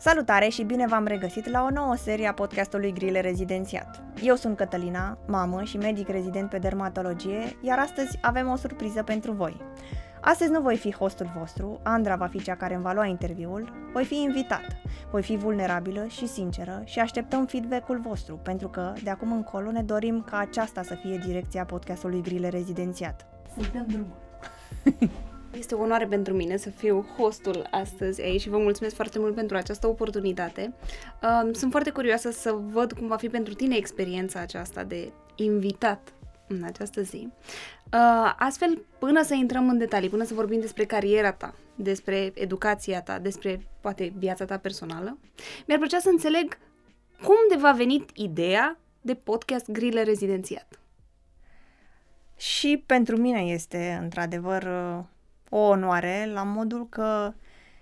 Salutare și bine v-am regăsit la o nouă serie a podcastului Grile Rezidențiat. Eu sunt Cătălina, mamă și medic rezident pe dermatologie, iar astăzi avem o surpriză pentru voi. Astăzi nu voi fi hostul vostru, Andra va fi cea care îmi va lua interviul, voi fi invitat, voi fi vulnerabilă și sinceră și așteptăm feedback-ul vostru, pentru că de acum încolo ne dorim ca aceasta să fie direcția podcastului Grile Rezidențiat. Să dăm drumul! Este o onoare pentru mine să fiu hostul astăzi aici și vă mulțumesc foarte mult pentru această oportunitate. Sunt foarte curioasă să văd cum va fi pentru tine experiența aceasta de invitat în această zi. Astfel, până să intrăm în detalii, până să vorbim despre cariera ta, despre educația ta, despre poate viața ta personală, mi-ar plăcea să înțeleg cum de va venit ideea de podcast Grile Rezidențiat. Și pentru mine este, într-adevăr, o onoare la modul că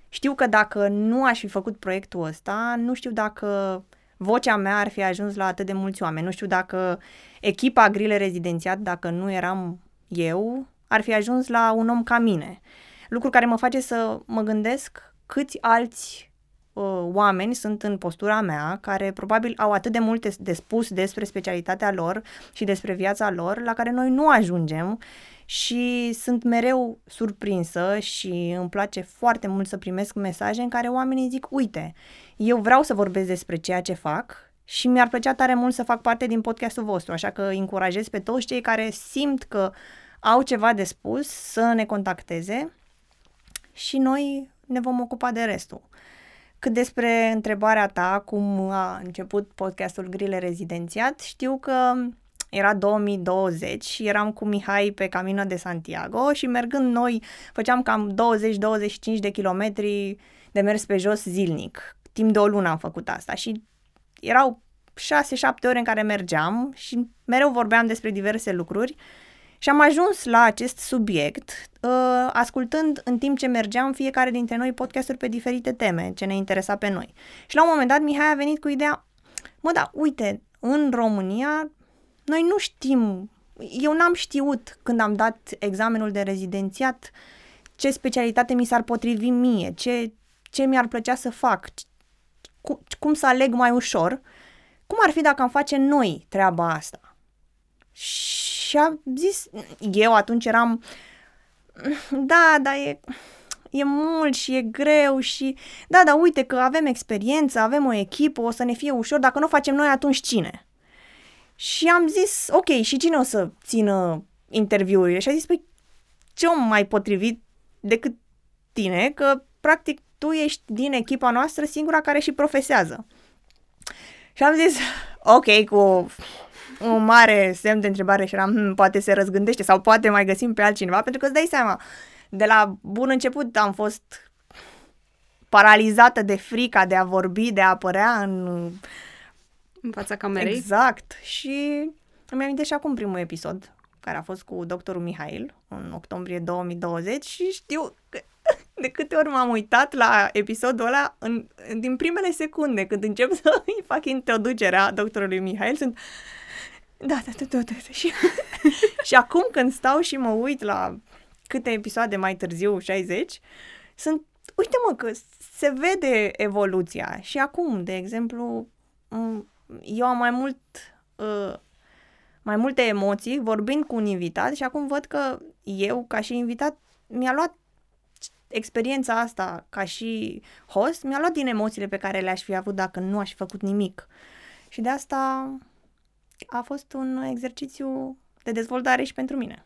știu că dacă nu aș fi făcut proiectul ăsta, nu știu dacă vocea mea ar fi ajuns la atât de mulți oameni. Nu știu dacă echipa Grile Rezidențiat, dacă nu eram eu, ar fi ajuns la un om ca mine. Lucru care mă face să mă gândesc câți alți uh, oameni sunt în postura mea, care probabil au atât de multe de spus despre specialitatea lor și despre viața lor, la care noi nu ajungem și sunt mereu surprinsă și îmi place foarte mult să primesc mesaje în care oamenii zic, uite, eu vreau să vorbesc despre ceea ce fac și mi-ar plăcea tare mult să fac parte din podcastul vostru, așa că încurajez pe toți cei care simt că au ceva de spus să ne contacteze și noi ne vom ocupa de restul. Cât despre întrebarea ta, cum a început podcastul Grile Rezidențiat, știu că era 2020 și eram cu Mihai pe Camino de Santiago și mergând noi făceam cam 20-25 de kilometri de mers pe jos zilnic. Timp de o lună am făcut asta și erau 6-7 ore în care mergeam și mereu vorbeam despre diverse lucruri și am ajuns la acest subiect uh, ascultând în timp ce mergeam fiecare dintre noi podcasturi pe diferite teme ce ne interesa pe noi. Și la un moment dat Mihai a venit cu ideea, mă, da, uite, în România noi nu știm, eu n-am știut când am dat examenul de rezidențiat ce specialitate mi s-ar potrivi mie, ce, ce mi-ar plăcea să fac, cum, cum să aleg mai ușor. Cum ar fi dacă am face noi treaba asta? Și am zis, eu atunci eram, da, da, e, e mult și e greu și, da, da, uite că avem experiență, avem o echipă, o să ne fie ușor, dacă nu o facem noi, atunci cine? Și am zis, ok, și cine o să țină interviurile? Și a zis, păi, ce om mai potrivit decât tine, că practic tu ești din echipa noastră singura care și profesează. Și am zis, ok, cu un mare semn de întrebare și eram, hm, poate se răzgândește sau poate mai găsim pe altcineva, pentru că îți dai seama, de la bun început am fost paralizată de frica de a vorbi, de a apărea în în fața camerei? Exact. Și îmi amintesc și acum primul episod, care a fost cu doctorul Mihail, în octombrie 2020 și știu că de câte ori m-am uitat la episodul ăla, în, din primele secunde, când încep să îi fac introducerea doctorului Mihail, sunt da, da, da, da, da. Și, și acum când stau și mă uit la câte episoade mai târziu, 60, sunt, uite mă că se vede evoluția. Și acum, de exemplu, eu am mai mult uh, mai multe emoții vorbind cu un invitat și acum văd că eu, ca și invitat, mi-a luat experiența asta ca și host, mi-a luat din emoțiile pe care le-aș fi avut dacă nu aș fi făcut nimic. Și de asta a fost un exercițiu de dezvoltare și pentru mine.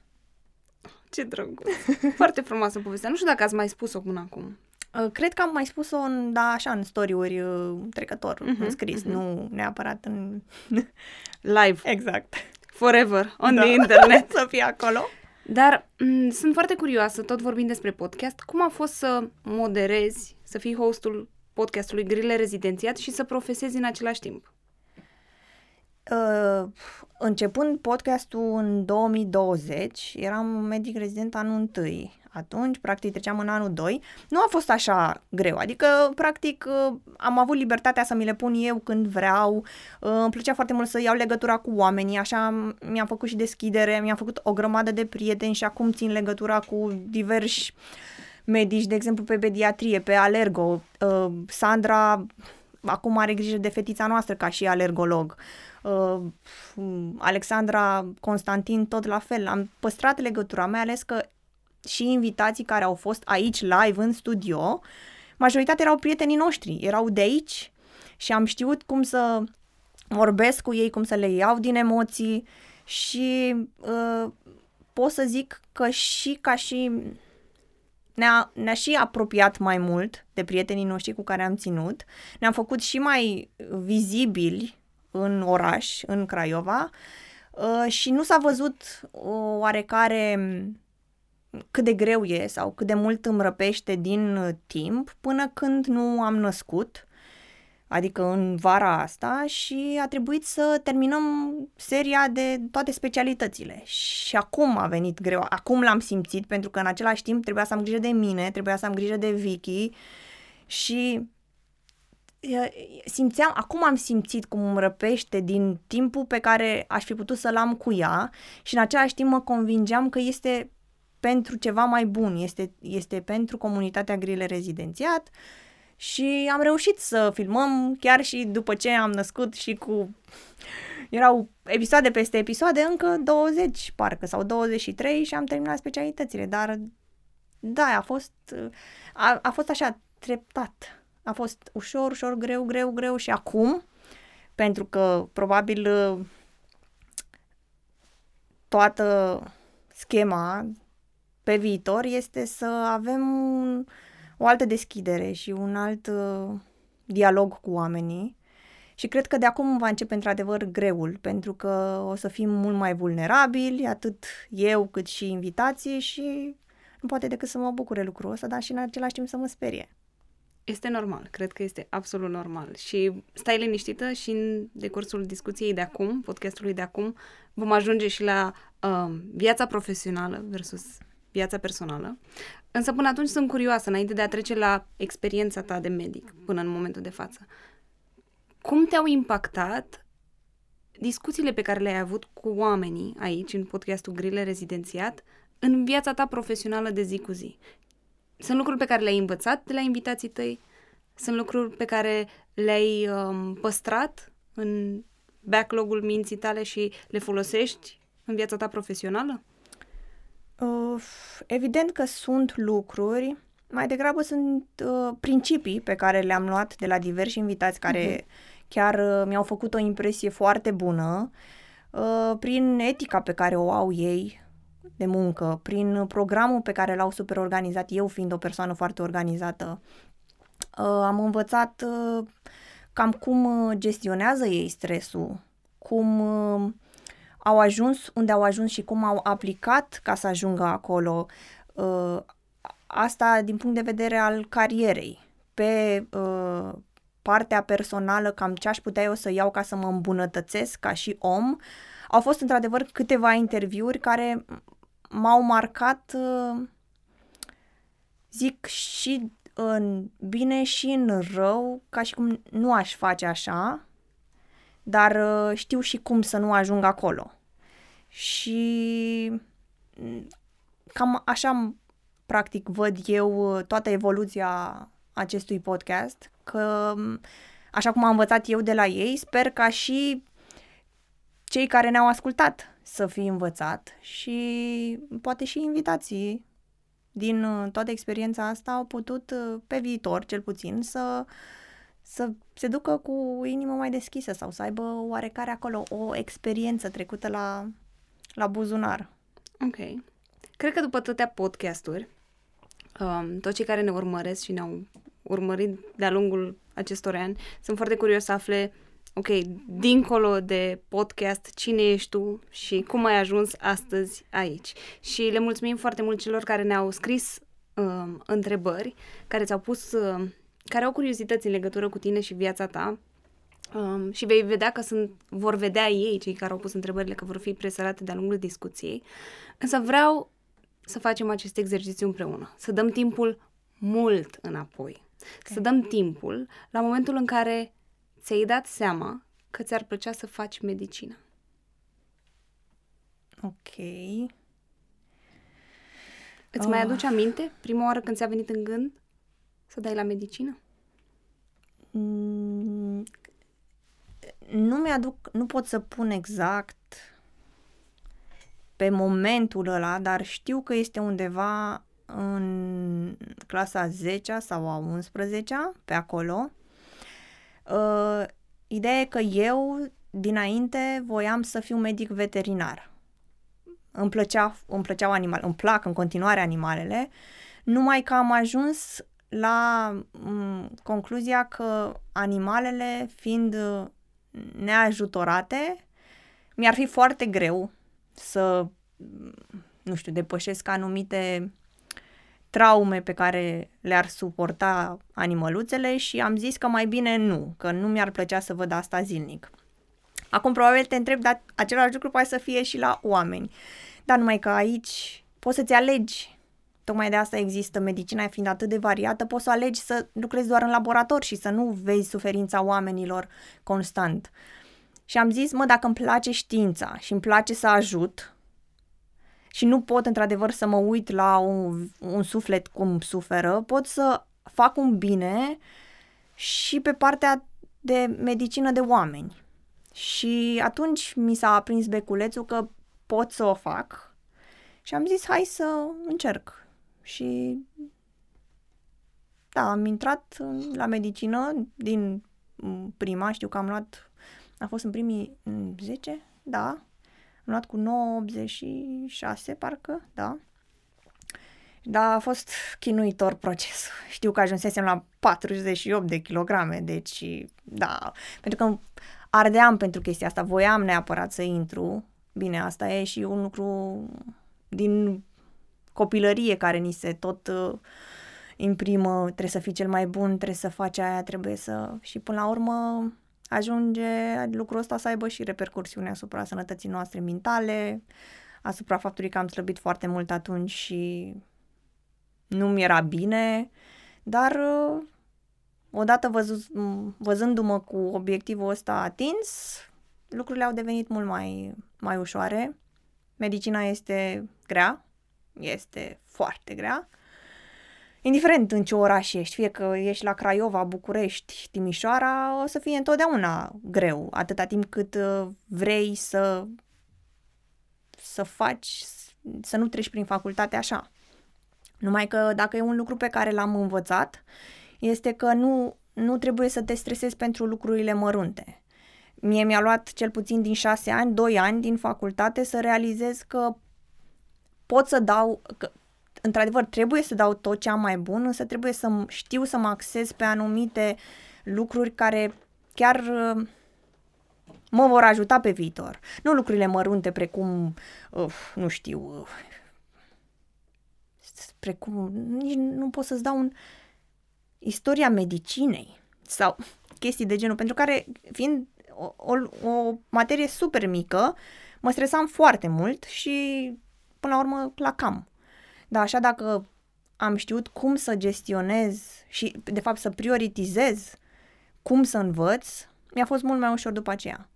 Ce drăguț! Foarte frumoasă povestea. Nu știu dacă ați mai spus-o până acum. Uh, cred că am mai spus-o în, da, așa, în story-uri uh, trecător, uh-huh, în scris, uh-huh. nu neapărat în... Live. Exact. Forever, on da. the internet. să fie acolo. Dar m- mm, sunt foarte curioasă, tot vorbind despre podcast, cum a fost să moderezi, să fii hostul podcastului Grile Rezidențiat și să profesezi în același timp? Uh, începând podcastul în 2020, eram medic rezident anul întâi atunci, practic treceam în anul 2, nu a fost așa greu. Adică, practic, uh, am avut libertatea să mi le pun eu când vreau. Uh, îmi plăcea foarte mult să iau legătura cu oamenii, așa mi-am făcut și deschidere, mi-am făcut o grămadă de prieteni și acum țin legătura cu diversi medici, de exemplu, pe pediatrie, pe alergo. Uh, Sandra acum are grijă de fetița noastră ca și alergolog. Uh, Alexandra Constantin tot la fel. Am păstrat legătura, mai ales că și invitații care au fost aici live în studio, majoritatea erau prietenii noștri, erau de aici și am știut cum să vorbesc cu ei, cum să le iau din emoții și uh, pot să zic că și ca și ne-a, ne-a și apropiat mai mult de prietenii noștri cu care am ținut, ne-am făcut și mai vizibili în oraș, în Craiova uh, și nu s-a văzut o oarecare cât de greu e sau cât de mult îmi răpește din timp până când nu am născut adică în vara asta și a trebuit să terminăm seria de toate specialitățile. Și acum a venit greu, acum l-am simțit pentru că în același timp trebuia să am grijă de mine, trebuia să am grijă de Vicky și simțeam, acum am simțit cum îmi răpește din timpul pe care aș fi putut să-l am cu ea și în același timp mă convingeam că este pentru ceva mai bun, este, este pentru comunitatea grile rezidențiat, uh, și am reușit să filmăm chiar și după ce am născut și cu... Erau episoade peste episoade, încă 20 parcă sau 23 și am terminat specialitățile, dar da, a fost, a, a fost așa treptat. A fost ușor, ușor, greu, greu, greu și acum, pentru că probabil toată schema pe viitor este să avem un, o altă deschidere și un alt uh, dialog cu oamenii. Și cred că de acum va începe într-adevăr greul, pentru că o să fim mult mai vulnerabili, atât eu cât și invitații și nu poate decât să mă bucure lucrul ăsta, dar și în același timp să mă sperie. Este normal, cred că este absolut normal și stai liniștită și în decursul discuției de acum, podcastului de acum, vom ajunge și la uh, viața profesională versus viața personală. Însă până atunci sunt curioasă, înainte de a trece la experiența ta de medic, până în momentul de față. Cum te-au impactat discuțiile pe care le-ai avut cu oamenii aici, în podcastul Grile Rezidențiat, în viața ta profesională de zi cu zi? Sunt lucruri pe care le-ai învățat de la invitații tăi? Sunt lucruri pe care le-ai um, păstrat în backlog-ul minții tale și le folosești în viața ta profesională? Uh, evident că sunt lucruri, mai degrabă sunt uh, principii pe care le-am luat de la diversi invitați care uh-huh. chiar uh, mi-au făcut o impresie foarte bună uh, prin etica pe care o au ei de muncă, prin programul pe care l-au super organizat, eu fiind o persoană foarte organizată. Uh, am învățat uh, cam cum uh, gestionează ei stresul, cum uh, au ajuns unde au ajuns și cum au aplicat ca să ajungă acolo. Uh, asta din punct de vedere al carierei. Pe uh, partea personală, cam ce aș putea eu să iau ca să mă îmbunătățesc ca și om, au fost într-adevăr câteva interviuri care m-au marcat, uh, zic, și în bine și în rău, ca și cum nu aș face așa, dar uh, știu și cum să nu ajung acolo. Și mm, cam așa, practic, văd eu uh, toată evoluția acestui podcast, că mm, așa cum am învățat eu de la ei, sper ca și cei care ne-au ascultat să fi învățat și poate și invitații din uh, toată experiența asta au putut, pe viitor cel puțin, să să se ducă cu inimă mai deschisă sau să aibă oarecare acolo o experiență trecută la, la buzunar. Ok. Cred că după atâtea podcasturi, um, toți cei care ne urmăresc și ne-au urmărit de-a lungul acestor ani, sunt foarte curios să afle, ok, dincolo de podcast, cine ești tu și cum ai ajuns astăzi aici. Și le mulțumim foarte mult celor care ne-au scris um, întrebări, care ți-au pus um, care au curiozități în legătură cu tine și viața ta um, și vei vedea că sunt, vor vedea ei, cei care au pus întrebările, că vor fi presărate de-a lungul discuției. Însă vreau să facem acest exercițiu împreună, să dăm timpul mult înapoi. Okay. Să dăm timpul la momentul în care ți-ai dat seama că ți-ar plăcea să faci medicină. Ok. Îți mai aduce aminte prima oară când ți-a venit în gând să dai la medicină? Mm, nu mi-aduc, nu pot să pun exact pe momentul ăla, dar știu că este undeva în clasa 10 sau a 11 pe acolo. Uh, ideea e că eu, dinainte, voiam să fiu medic veterinar. Îmi, plăcea, îmi plăceau animale, îmi plac în continuare animalele, numai că am ajuns la m- concluzia că animalele, fiind neajutorate, mi-ar fi foarte greu să, nu știu, depășesc anumite traume pe care le-ar suporta animăluțele și am zis că mai bine nu, că nu mi-ar plăcea să văd asta zilnic. Acum probabil te întreb, dar același lucru poate să fie și la oameni. Dar numai că aici poți să-ți alegi. Tocmai de asta există medicina fiind atât de variată, poți să alegi să lucrezi doar în laborator și să nu vezi suferința oamenilor constant. Și am zis, mă, dacă îmi place știința și îmi place să ajut, și nu pot într-adevăr să mă uit la un, un suflet cum suferă, pot să fac un bine și pe partea de medicină de oameni. Și atunci mi s-a aprins beculețul că pot să o fac și am zis hai să încerc. Și da, am intrat la medicină din prima, știu că am luat, a fost în primii 10, da, luat cu 9,86 parcă, da. Dar a fost chinuitor procesul. Știu că ajunsesem la 48 de kilograme, deci da, pentru că ardeam pentru chestia asta, voiam neapărat să intru. Bine, asta e și un lucru din copilărie care ni se tot uh, imprimă, trebuie să fii cel mai bun, trebuie să faci aia, trebuie să... Și până la urmă ajunge lucrul ăsta să aibă și repercursiune asupra sănătății noastre mentale, asupra faptului că am slăbit foarte mult atunci și nu mi era bine, dar uh, odată văzut, văzându-mă cu obiectivul ăsta atins, lucrurile au devenit mult mai, mai ușoare. Medicina este grea, este foarte grea, indiferent în ce oraș ești, fie că ești la Craiova, București, Timișoara, o să fie întotdeauna greu, atâta timp cât uh, vrei să, să faci, să nu treci prin facultate așa. Numai că dacă e un lucru pe care l-am învățat, este că nu, nu trebuie să te stresezi pentru lucrurile mărunte. Mie mi-a luat cel puțin din șase ani, doi ani din facultate să realizez că pot să dau, că într-adevăr, trebuie să dau tot ce am mai bun, însă trebuie să știu să mă axez pe anumite lucruri care chiar uh, mă vor ajuta pe viitor. Nu lucrurile mărunte precum, uh, nu știu, uh, precum, nici nu pot să-ți dau un istoria medicinei sau chestii de genul, pentru care, fiind o, o, o materie super mică, mă stresam foarte mult și, până la urmă, la cam. Dar așa dacă am știut cum să gestionez și, de fapt, să prioritizez cum să învăț, mi-a fost mult mai ușor după aceea.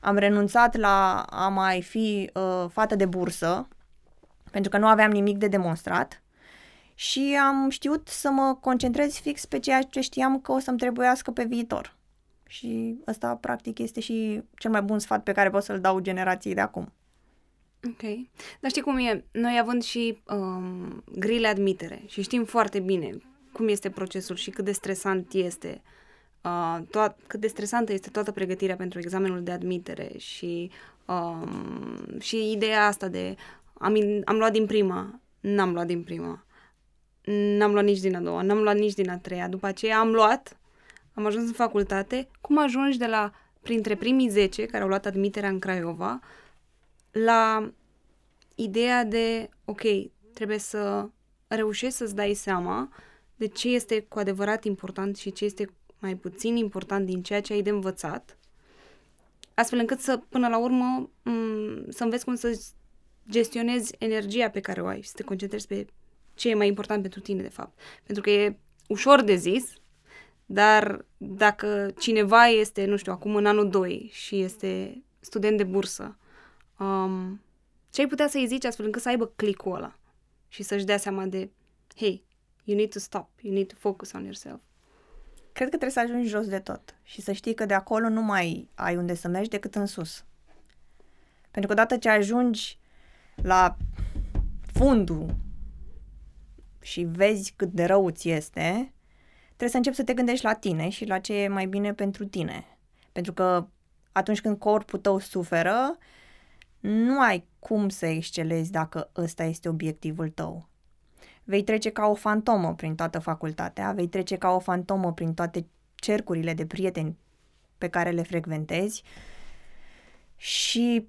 Am renunțat la a mai fi uh, fată de bursă, pentru că nu aveam nimic de demonstrat și am știut să mă concentrez fix pe ceea ce știam că o să-mi trebuiască pe viitor. Și ăsta, practic, este și cel mai bun sfat pe care pot să-l dau generației de acum. Ok. Dar știi cum e? Noi având și um, grile admitere și știm foarte bine cum este procesul și cât de stresant este uh, toat, cât de stresantă este toată pregătirea pentru examenul de admitere și, um, și ideea asta de am, am luat din prima, n-am luat din prima, n-am luat nici din a doua, n-am luat nici din a treia, după aceea am luat, am ajuns în facultate, cum ajungi de la printre primii 10 care au luat admiterea în Craiova la ideea de, ok, trebuie să reușești să-ți dai seama de ce este cu adevărat important și ce este mai puțin important din ceea ce ai de învățat, astfel încât să, până la urmă, m- să înveți cum să gestionezi energia pe care o ai și să te concentrezi pe ce e mai important pentru tine, de fapt. Pentru că e ușor de zis, dar dacă cineva este, nu știu, acum în anul 2 și este student de bursă, um, ce ai putea să-i zici astfel încât să aibă clicul ăla? și să-și dea seama de, hey, you need to stop, you need to focus on yourself. Cred că trebuie să ajungi jos de tot și să știi că de acolo nu mai ai unde să mergi decât în sus. Pentru că odată ce ajungi la fundul și vezi cât de rău ți este, trebuie să începi să te gândești la tine și la ce e mai bine pentru tine. Pentru că atunci când corpul tău suferă, nu ai cum să excelezi dacă ăsta este obiectivul tău. Vei trece ca o fantomă prin toată facultatea, vei trece ca o fantomă prin toate cercurile de prieteni pe care le frecventezi și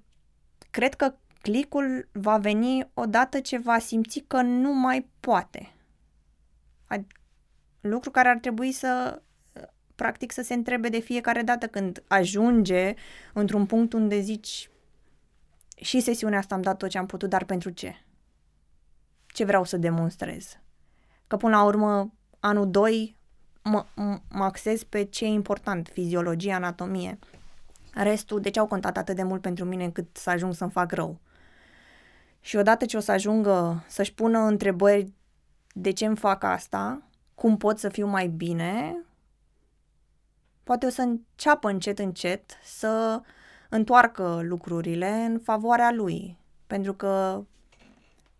cred că clicul va veni odată ce va simți că nu mai poate. Lucru care ar trebui să practic să se întrebe de fiecare dată când ajunge într-un punct unde zici și sesiunea asta am dat tot ce am putut, dar pentru ce? Ce vreau să demonstrez? Că până la urmă, anul 2 mă, mă axez pe ce e important, fiziologie, anatomie. Restul, de ce au contat atât de mult pentru mine încât să ajung să-mi fac rău? Și odată ce o să ajungă să-și pună întrebări de ce îmi fac asta, cum pot să fiu mai bine, poate o să înceapă încet, încet să întoarcă lucrurile în favoarea lui. Pentru că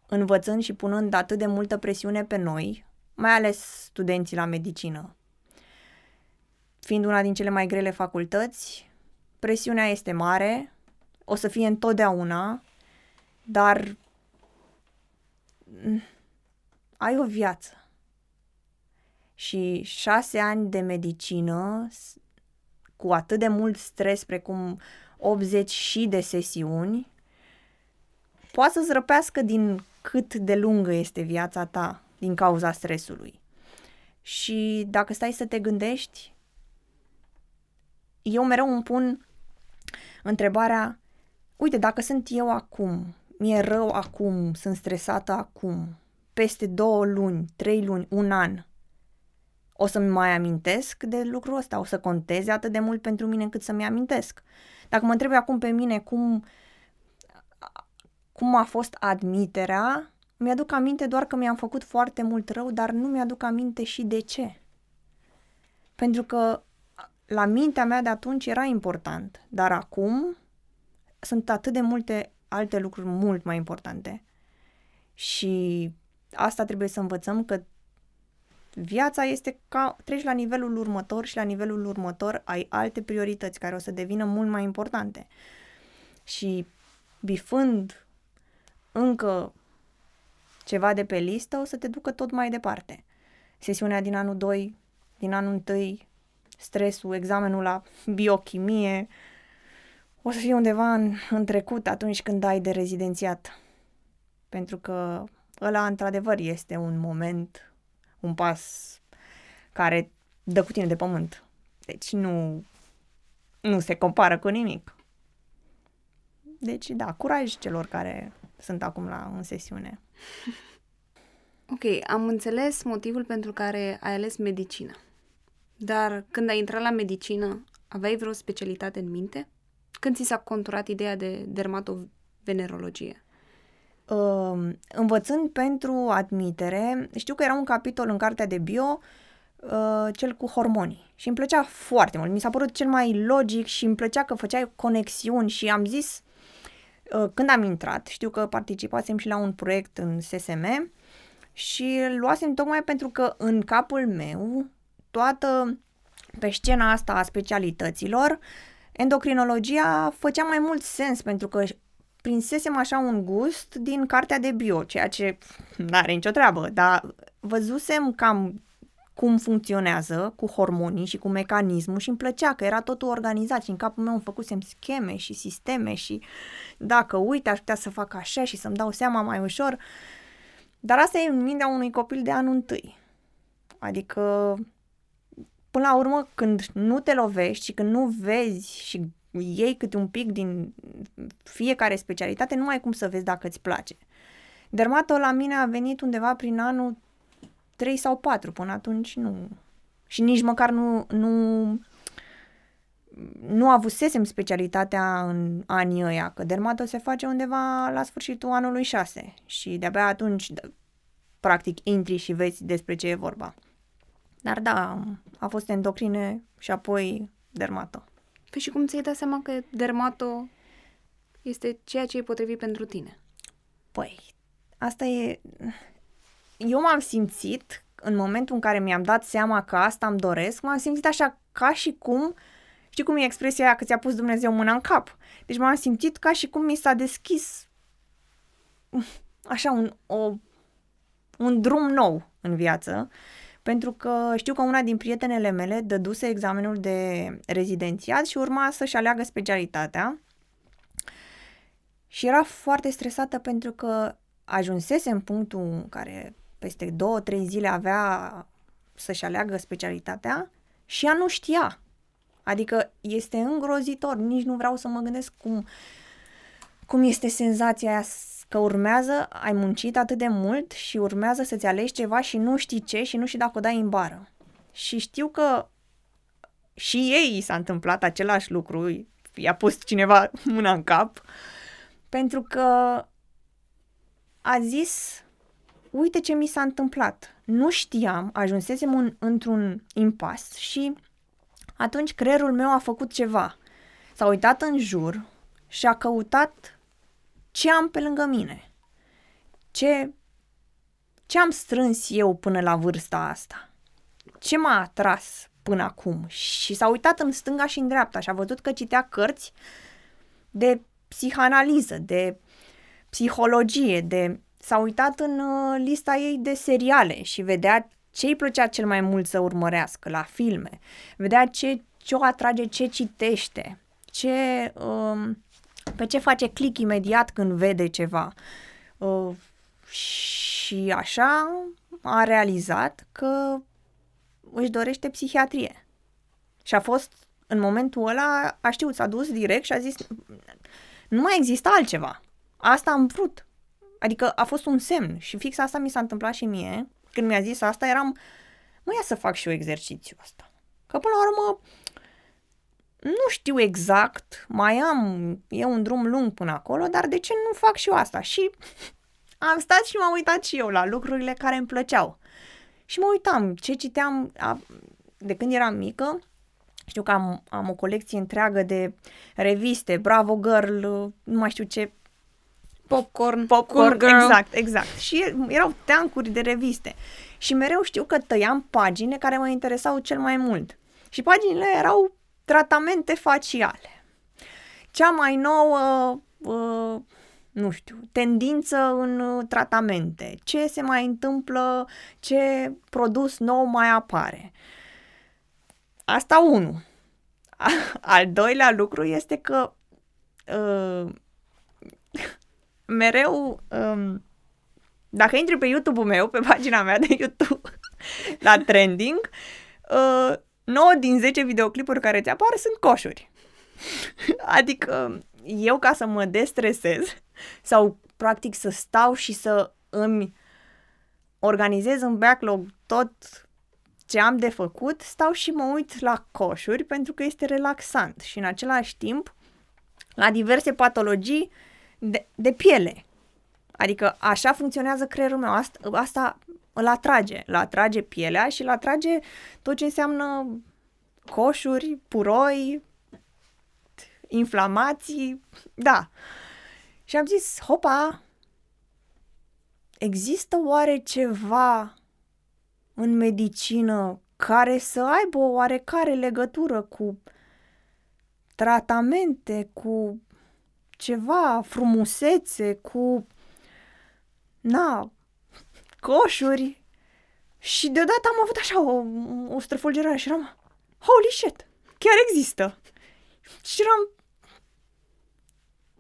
învățând și punând atât de multă presiune pe noi, mai ales studenții la medicină, fiind una din cele mai grele facultăți, presiunea este mare, o să fie întotdeauna, dar ai o viață. Și șase ani de medicină cu atât de mult stres precum 80 și de sesiuni, poate să-ți răpească din cât de lungă este viața ta din cauza stresului. Și dacă stai să te gândești, eu mereu îmi pun întrebarea, uite, dacă sunt eu acum, mi-e rău acum, sunt stresată acum, peste două luni, trei luni, un an, o să-mi mai amintesc de lucrul ăsta, o să conteze atât de mult pentru mine încât să-mi amintesc. Dacă mă întreb acum pe mine cum, cum a fost admiterea, mi-aduc aminte doar că mi-am făcut foarte mult rău, dar nu mi-aduc aminte și de ce. Pentru că la mintea mea de atunci era important, dar acum sunt atât de multe alte lucruri mult mai importante. Și asta trebuie să învățăm că viața este ca treci la nivelul următor și la nivelul următor ai alte priorități care o să devină mult mai importante. Și bifând încă ceva de pe listă, o să te ducă tot mai departe. Sesiunea din anul 2, din anul 1, stresul, examenul la biochimie, o să fie undeva în, în trecut atunci când ai de rezidențiat. Pentru că ăla, într-adevăr, este un moment un pas care dă cu tine de pământ. Deci nu, nu se compară cu nimic. Deci, da, curaj celor care sunt acum la în sesiune. Ok, am înțeles motivul pentru care ai ales medicină. Dar când ai intrat la medicină, aveai vreo specialitate în minte? Când ți s-a conturat ideea de dermatovenerologie? Uh, învățând pentru admitere, știu că era un capitol în cartea de bio, uh, cel cu hormoni. Și îmi plăcea foarte mult. Mi s-a părut cel mai logic și îmi plăcea că făceai conexiuni și am zis, uh, când am intrat, știu că participasem și la un proiect în SSM și luasem tocmai pentru că în capul meu toată pe scena asta a specialităților, endocrinologia făcea mai mult sens pentru că prinsesem așa un gust din cartea de bio, ceea ce nu are nicio treabă, dar văzusem cam cum funcționează cu hormonii și cu mecanismul și îmi plăcea că era totul organizat și în capul meu îmi făcusem scheme și sisteme și dacă uite aș putea să fac așa și să-mi dau seama mai ușor. Dar asta e în mintea unui copil de anul întâi. Adică, până la urmă, când nu te lovești și când nu vezi și iei câte un pic din fiecare specialitate, nu ai cum să vezi dacă îți place. Dermato la mine a venit undeva prin anul 3 sau 4, până atunci nu. Și nici măcar nu, nu, nu avusesem specialitatea în anii ăia, că dermato se face undeva la sfârșitul anului 6 și de-abia atunci practic intri și vezi despre ce e vorba. Dar da, a fost endocrine și apoi dermato. Păi și cum ți-ai dat seama că dermato este ceea ce e potrivit pentru tine? Păi, asta e... Eu m-am simțit, în momentul în care mi-am dat seama că asta îmi doresc, m-am simțit așa ca și cum... Știi cum e expresia aia că ți-a pus Dumnezeu mâna în cap? Deci m-am simțit ca și cum mi s-a deschis așa un, o, un drum nou în viață, pentru că știu că una din prietenele mele dăduse examenul de rezidențiat și urma să-și aleagă specialitatea și era foarte stresată pentru că ajunsese în punctul în care peste două, trei zile avea să-și aleagă specialitatea și ea nu știa. Adică este îngrozitor, nici nu vreau să mă gândesc cum, cum este senzația aia că urmează, ai muncit atât de mult și urmează să-ți alegi ceva și nu știi ce și nu știi dacă o dai în bară. Și știu că și ei s-a întâmplat același lucru, i-a pus cineva mâna în cap, pentru că a zis, uite ce mi s-a întâmplat. Nu știam, ajunsesem un, într-un impas și atunci creierul meu a făcut ceva. S-a uitat în jur și a căutat ce am pe lângă mine, ce, ce am strâns eu până la vârsta asta, ce m-a atras până acum? Și s-a uitat în stânga și în dreapta și a văzut că citea cărți de psihanaliză, de psihologie, de... s-a uitat în uh, lista ei de seriale și vedea ce îi plăcea cel mai mult să urmărească la filme, vedea ce, ce o atrage, ce citește, ce, um, pe ce face click imediat când vede ceva. Uh, și așa a realizat că își dorește psihiatrie. Și a fost, în momentul ăla, a știut, s-a dus direct și a zis, nu mai există altceva. Asta am vrut. Adică a fost un semn și fix asta mi s-a întâmplat și mie. Când mi-a zis asta, eram, mă ia să fac și eu exercițiul ăsta. Că până la urmă, nu știu exact, mai am, e un drum lung până acolo, dar de ce nu fac și eu asta? Și am stat și m-am uitat și eu la lucrurile care îmi plăceau. Și mă uitam ce citeam a, de când eram mică. Știu că am, am o colecție întreagă de reviste, Bravo Girl, nu mai știu ce. Popcorn, Popcorn, cool girl. exact, exact. Și erau teancuri de reviste. Și mereu știu că tăiam pagine care mă interesau cel mai mult. Și paginile erau tratamente faciale. Cea mai nouă, uh, nu știu, tendință în uh, tratamente. Ce se mai întâmplă, ce produs nou mai apare. Asta unu. Al doilea lucru este că uh, mereu, um, dacă intri pe YouTube-ul meu, pe pagina mea de YouTube, la trending, uh, 9 din 10 videoclipuri care ți apar sunt coșuri. adică eu ca să mă destresez sau practic să stau și să îmi organizez în backlog tot ce am de făcut, stau și mă uit la coșuri pentru că este relaxant și în același timp la diverse patologii de, de piele. Adică așa funcționează creierul meu. Asta, asta îl atrage. Îl atrage pielea și îl atrage tot ce înseamnă coșuri, puroi, inflamații, da. Și am zis, hopa, există oare ceva în medicină care să aibă o oarecare legătură cu tratamente, cu ceva frumusețe, cu, na, coșuri. Și deodată am avut așa o, o străfulgerare și eram, holy shit, chiar există. Și eram,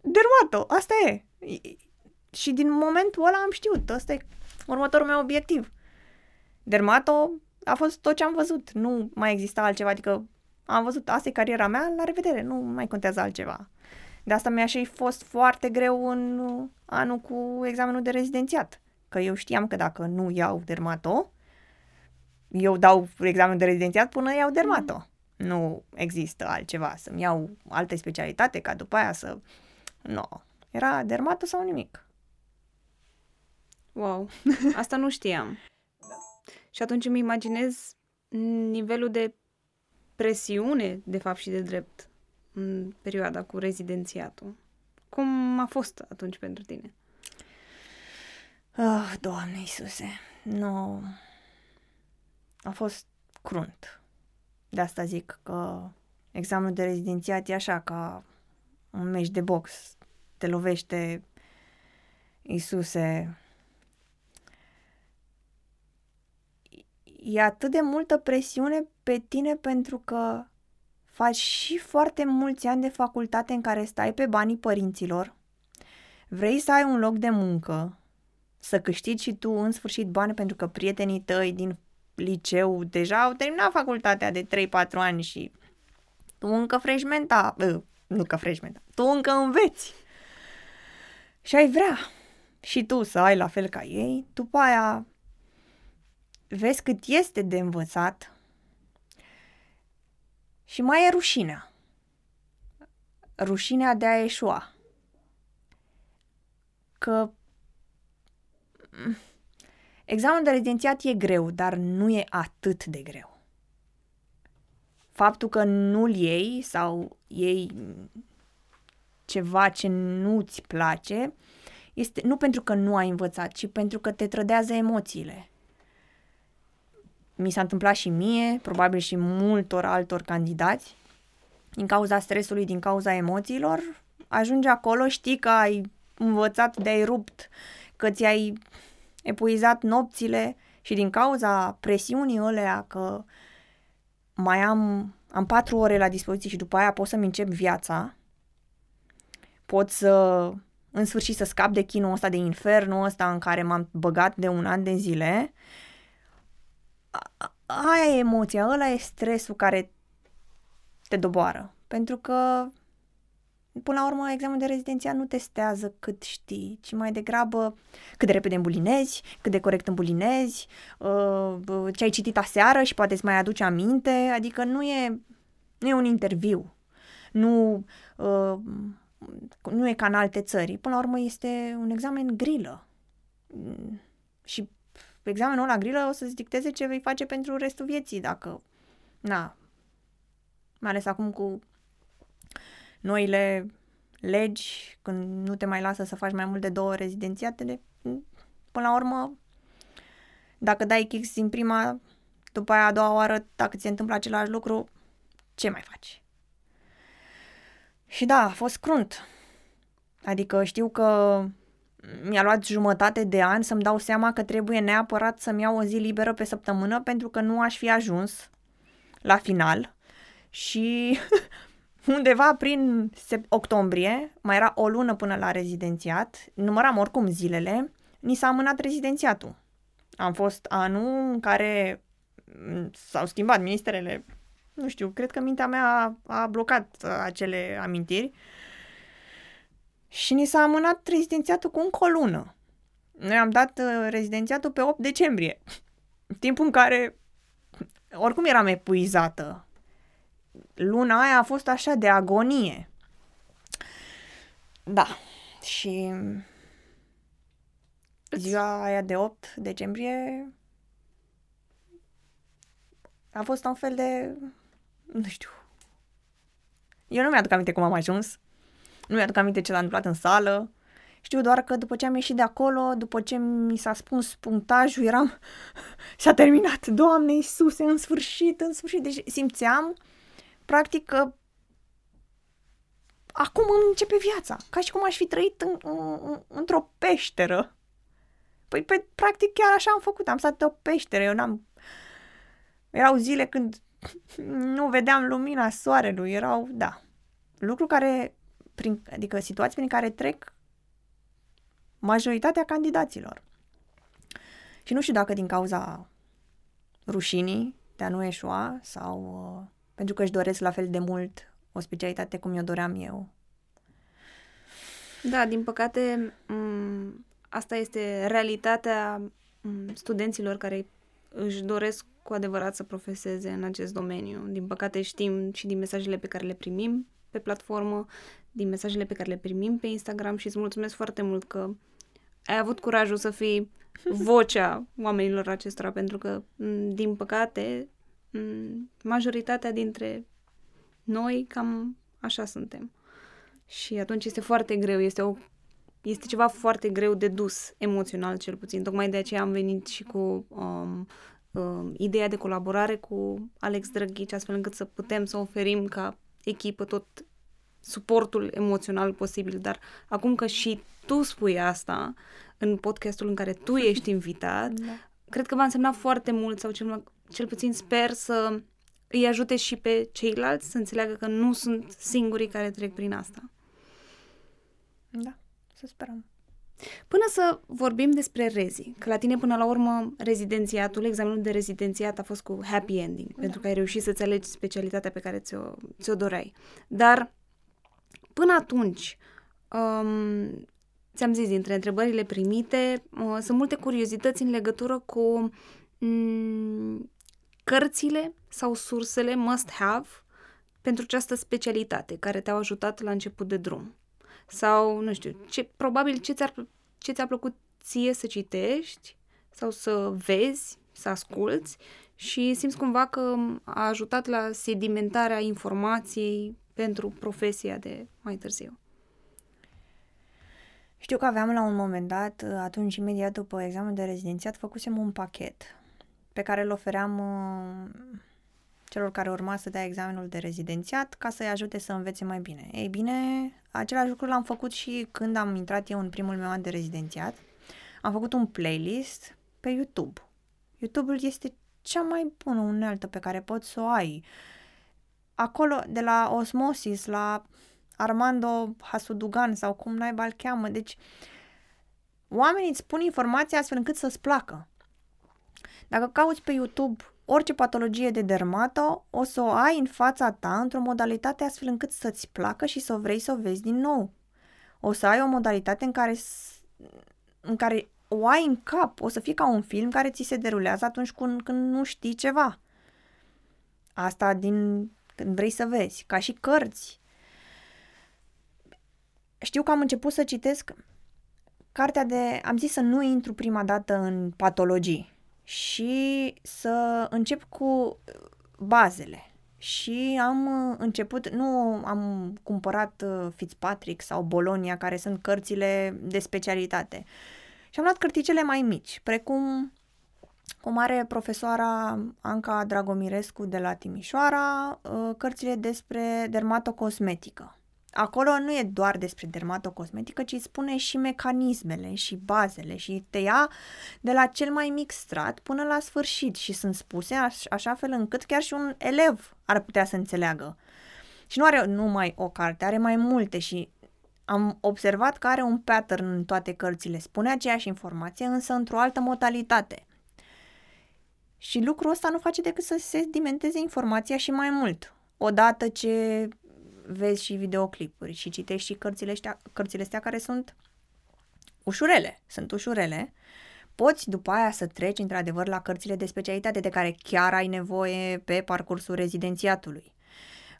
dermato, asta e. Și din momentul ăla am știut, ăsta e următorul meu obiectiv. Dermato a fost tot ce am văzut, nu mai exista altceva, adică am văzut, asta e cariera mea, la revedere, nu mai contează altceva. De asta mi-a și fost foarte greu în anul cu examenul de rezidențiat, că eu știam că dacă nu iau dermato, eu dau examen de rezidențiat până iau dermato. Mm. Nu există altceva, să-mi iau alte specialitate ca după aia să... Nu. No. Era dermato sau nimic. Wow, asta nu știam. Și atunci îmi imaginez nivelul de presiune, de fapt și de drept, în perioada cu rezidențiatul. Cum a fost atunci pentru tine? Oh, Doamne Iisuse, nu... A fost crunt. De asta zic că examenul de rezidențiat e așa ca un meci de box. Te lovește Iisuse. E atât de multă presiune pe tine pentru că faci și foarte mulți ani de facultate în care stai pe banii părinților, vrei să ai un loc de muncă, să câștigi și tu în sfârșit bani pentru că prietenii tăi din liceu deja au terminat facultatea de 3-4 ani și tu încă freshmenta, uh, nu că freshmenta, tu încă înveți. Și ai vrea și tu să ai la fel ca ei, după aia vezi cât este de învățat și mai e rușinea. Rușinea de a eșua. Că examenul de rezidențiat e greu, dar nu e atât de greu. Faptul că nu-l iei sau iei ceva ce nu-ți place, este nu pentru că nu ai învățat, ci pentru că te trădează emoțiile. Mi s-a întâmplat și mie, probabil și multor altor candidați, din cauza stresului, din cauza emoțiilor, ajungi acolo, știi că ai învățat de ai rupt, că ți-ai epuizat nopțile și din cauza presiunii alea că mai am, am patru ore la dispoziție și după aia pot să-mi încep viața, pot să în sfârșit să scap de chinul ăsta, de infernul ăsta în care m-am băgat de un an de zile, aia e emoția, ăla e stresul care te doboară. Pentru că, până la urmă, examenul de rezidențiat nu testează cât știi, ci mai degrabă cât de repede îmbulinezi, cât de corect îmbulinezi, uh, ce ai citit aseară și poate îți mai aduce aminte, adică nu e, nu e un interviu. Nu uh, nu e ca în alte țări. Până la urmă este un examen grilă. Și examenul la grilă o să-ți dicteze ce vei face pentru restul vieții, dacă... Na. Mai ales acum cu noile legi, când nu te mai lasă să faci mai mult de două rezidențiatele, până la urmă, dacă dai kicks din prima, după aia a doua oară, dacă ți se întâmplă același lucru, ce mai faci? Și da, a fost crunt. Adică știu că mi-a luat jumătate de an să-mi dau seama că trebuie neapărat să-mi iau o zi liberă pe săptămână pentru că nu aș fi ajuns la final. Și undeva prin octombrie, mai era o lună până la rezidențiat, număram oricum zilele, ni s-a amânat rezidențiatul. Am fost anul în care s-au schimbat ministerele nu știu, cred că mintea mea a, blocat uh, acele amintiri și ni s-a amânat rezidențiatul cu încă o lună. Noi am dat uh, rezidențiatul pe 8 decembrie, timpul în care oricum eram epuizată. Luna aia a fost așa de agonie. Da, și ziua aia de 8 decembrie a fost un fel de nu știu. Eu nu mi-aduc aminte cum am ajuns. Nu mi-aduc aminte ce s-a întâmplat în sală. Știu doar că după ce am ieșit de acolo, după ce mi s-a spus punctajul, eram... S-a terminat, Doamne Iisuse, în sfârșit, în sfârșit. Deci simțeam, practic, că acum îmi începe viața. Ca și cum aș fi trăit în, în, într-o peșteră. Păi, pe, practic, chiar așa am făcut. Am stat o peșteră. Eu n-am... Erau zile când nu vedeam lumina soarelui, erau, da, lucru care, prin, adică situații prin care trec majoritatea candidaților. Și nu știu dacă din cauza rușinii de a nu eșua sau uh, pentru că își doresc la fel de mult o specialitate cum eu doream eu. Da, din păcate, m- asta este realitatea m- studenților care își doresc cu adevărat să profeseze în acest domeniu. Din păcate știm și din mesajele pe care le primim pe platformă, din mesajele pe care le primim pe Instagram și îți mulțumesc foarte mult că ai avut curajul să fii vocea oamenilor acestora, pentru că, din păcate, majoritatea dintre noi cam așa suntem. Și atunci este foarte greu, este, o, este ceva foarte greu de dus emoțional cel puțin. Tocmai de aceea am venit și cu um, um, ideea de colaborare cu Alex Drăghici, astfel încât să putem să oferim ca echipă tot suportul emoțional posibil. Dar acum că și tu spui asta în podcastul în care tu ești invitat, da. cred că va însemna foarte mult sau cel, cel puțin sper să îi ajute și pe ceilalți să înțeleagă că nu sunt singurii care trec prin asta. Da, să sperăm. Până să vorbim despre rezi, că la tine până la urmă rezidențiatul, examenul de rezidențiat a fost cu happy ending, da. pentru că ai reușit să-ți alegi specialitatea pe care ți-o, ți-o doreai. Dar până atunci, um, ți-am zis, dintre întrebările primite, uh, sunt multe curiozități în legătură cu um, cărțile sau sursele must-have pentru această specialitate care te-au ajutat la început de drum. Sau, nu știu, ce, probabil ce ți-ar, ce ți-a plăcut ție să citești sau să vezi, să asculți și simți cumva că a ajutat la sedimentarea informației pentru profesia de mai târziu. Știu că aveam la un moment dat, atunci imediat după examenul de rezidențiat, făcusem un pachet pe care îl ofeream uh, celor care urma să dea examenul de rezidențiat ca să-i ajute să învețe mai bine. Ei bine, același lucru l-am făcut și când am intrat eu în primul meu an de rezidențiat. Am făcut un playlist pe YouTube. YouTube-ul este cea mai bună unealtă pe care poți să o ai. Acolo, de la Osmosis la Armando Hasudugan sau cum naiba îl cheamă, deci oamenii îți spun informația astfel încât să-ți placă. Dacă cauți pe YouTube orice patologie de dermato, o să o ai în fața ta într-o modalitate astfel încât să-ți placă și să vrei să o vezi din nou. O să ai o modalitate în care, în care o ai în cap, o să fie ca un film care ți se derulează atunci când, când nu știi ceva. Asta din când vrei să vezi, ca și cărți. Știu că am început să citesc cartea de... Am zis să nu intru prima dată în patologii și să încep cu bazele. Și am început, nu am cumpărat uh, Fitzpatrick sau Bolonia, care sunt cărțile de specialitate. Și am luat cărticele mai mici, precum cum are profesoara Anca Dragomirescu de la Timișoara, uh, cărțile despre dermatocosmetică. Acolo nu e doar despre dermatocosmetică, ci spune și mecanismele și bazele și te ia de la cel mai mic strat până la sfârșit și sunt spuse aș, așa fel încât chiar și un elev ar putea să înțeleagă. Și nu are numai o carte, are mai multe și am observat că are un pattern în toate cărțile. Spune aceeași informație, însă într-o altă modalitate. Și lucrul ăsta nu face decât să se sedimenteze informația și mai mult. Odată ce vezi și videoclipuri și citești și cărțile, astea, cărțile astea care sunt ușurele, sunt ușurele, poți după aia să treci într-adevăr la cărțile de specialitate de care chiar ai nevoie pe parcursul rezidențiatului.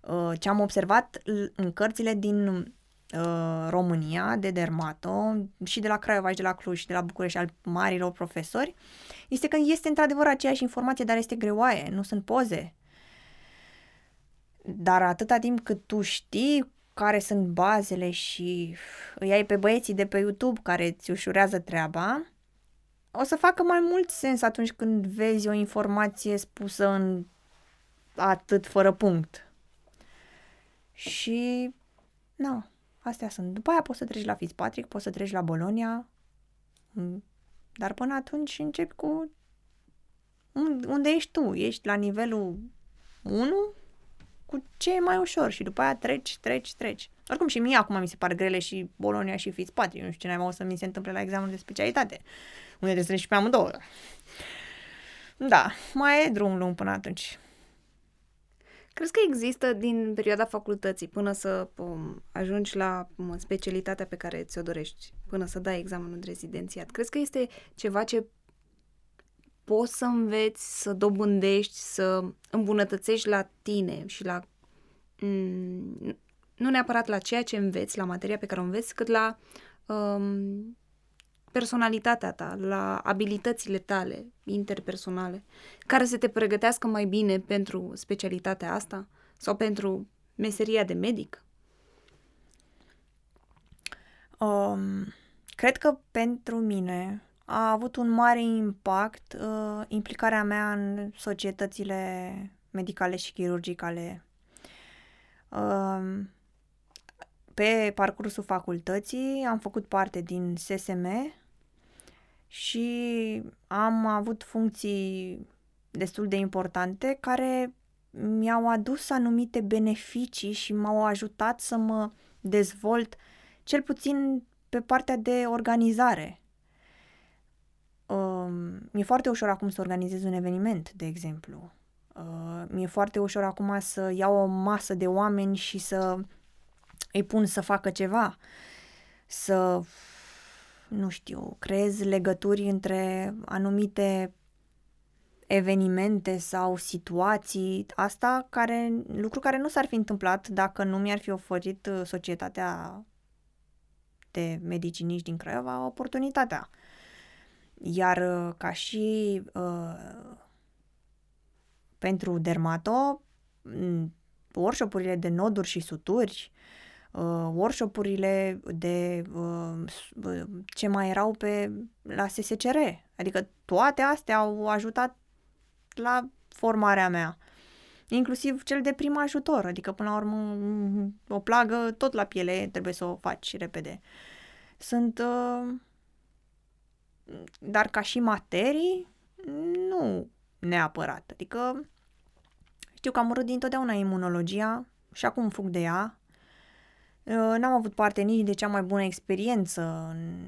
Uh, ce am observat în cărțile din uh, România de dermato și de la Craiova și de la Cluj și de la București al marilor profesori este că este într-adevăr aceeași informație, dar este greoaie, nu sunt poze, dar atâta timp cât tu știi care sunt bazele și îi ai pe băieții de pe YouTube care îți ușurează treaba, o să facă mai mult sens atunci când vezi o informație spusă în atât fără punct. Și, nu, astea sunt. După aia poți să treci la Fitzpatrick, poți să treci la Bolonia, dar până atunci începi cu unde ești tu. Ești la nivelul 1 cu ce e mai ușor și după aia treci, treci, treci. Oricum și mie acum mi se par grele și Bolonia și Fitzpatrick. Nu știu ce mai o să mi se întâmple la examenul de specialitate. Unde trebuie să treci pe amândouă. Da, mai e drum lung până atunci. Crezi că există din perioada facultății până să um, ajungi la um, specialitatea pe care ți-o dorești, până să dai examenul de rezidențiat? Crezi că este ceva ce poți să înveți, să dobândești, să îmbunătățești la tine și la... Mm, nu neapărat la ceea ce înveți, la materia pe care o înveți, cât la um, personalitatea ta, la abilitățile tale interpersonale, care să te pregătească mai bine pentru specialitatea asta sau pentru meseria de medic? Um, cred că pentru mine a avut un mare impact uh, implicarea mea în societățile medicale și chirurgicale. Uh, pe parcursul facultății am făcut parte din SSM și am avut funcții destul de importante care mi-au adus anumite beneficii și m-au ajutat să mă dezvolt cel puțin pe partea de organizare. Uh, mi-e foarte ușor acum să organizez un eveniment, de exemplu. Uh, mi-e foarte ușor acum să iau o masă de oameni și să îi pun să facă ceva, să, nu știu, creez legături între anumite evenimente sau situații, asta care, lucru care nu s-ar fi întâmplat dacă nu mi-ar fi oferit uh, societatea de mediciniști din Craiova oportunitatea. Iar uh, ca și uh, pentru dermato, workshop-urile de noduri și suturi, uh, workshop-urile de uh, ce mai erau pe la SSCR. Adică toate astea au ajutat la formarea mea. Inclusiv cel de prim ajutor, adică până la urmă o plagă tot la piele trebuie să o faci repede. Sunt uh, dar ca și materii nu neapărat. Adică știu că am urât dintotdeauna imunologia și acum fug de ea. Uh, n-am avut parte nici de cea mai bună experiență în,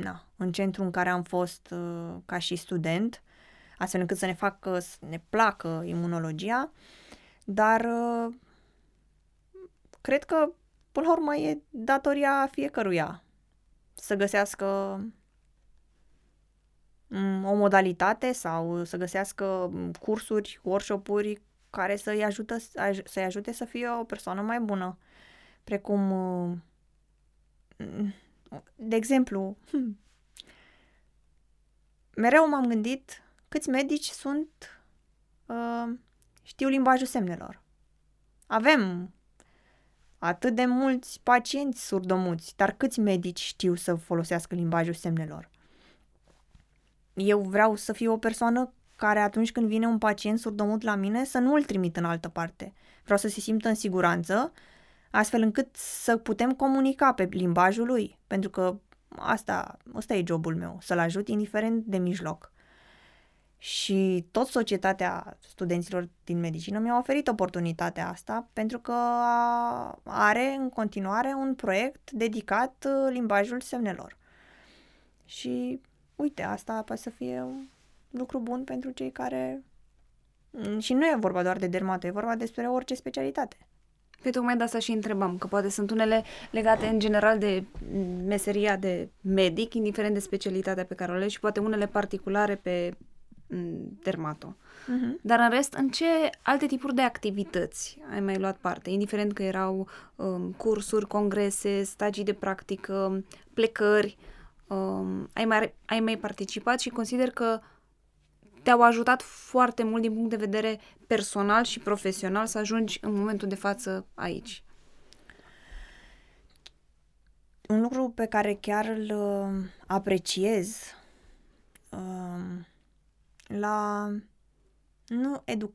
na, în centrul în care am fost uh, ca și student, astfel încât să ne facă să ne placă imunologia, dar uh, cred că până la urmă e datoria fiecăruia să găsească Mm, o modalitate sau să găsească mm, cursuri, workshop-uri care să-i, ajută, să-i ajute să fie o persoană mai bună. Precum, mm, de exemplu, hmm, mereu m-am gândit câți medici sunt, uh, știu limbajul semnelor. Avem atât de mulți pacienți surdomuți, dar câți medici știu să folosească limbajul semnelor? Eu vreau să fiu o persoană care atunci când vine un pacient surdomut la mine să nu îl trimit în altă parte. Vreau să se simtă în siguranță, astfel încât să putem comunica pe limbajul lui, pentru că asta, asta e jobul meu, să-l ajut indiferent de mijloc. Și tot societatea studenților din medicină mi-a oferit oportunitatea asta pentru că are în continuare un proiect dedicat uh, limbajul semnelor. Și uite, asta poate să fie un lucru bun pentru cei care... Mm, și nu e vorba doar de dermato, e vorba despre orice specialitate. Pe tocmai de asta și întrebam, că poate sunt unele legate în general de meseria de medic, indiferent de specialitatea pe care o alegi, și poate unele particulare pe mm, dermato. Uh-huh. Dar în rest, în ce alte tipuri de activități ai mai luat parte? Indiferent că erau um, cursuri, congrese, stagii de practică, plecări, uh, um, ai, mai, ai mai participat și consider că te-au ajutat foarte mult din punct de vedere personal și profesional să ajungi în momentul de față aici. Un lucru pe care chiar îl uh, apreciez uh, la nu edu-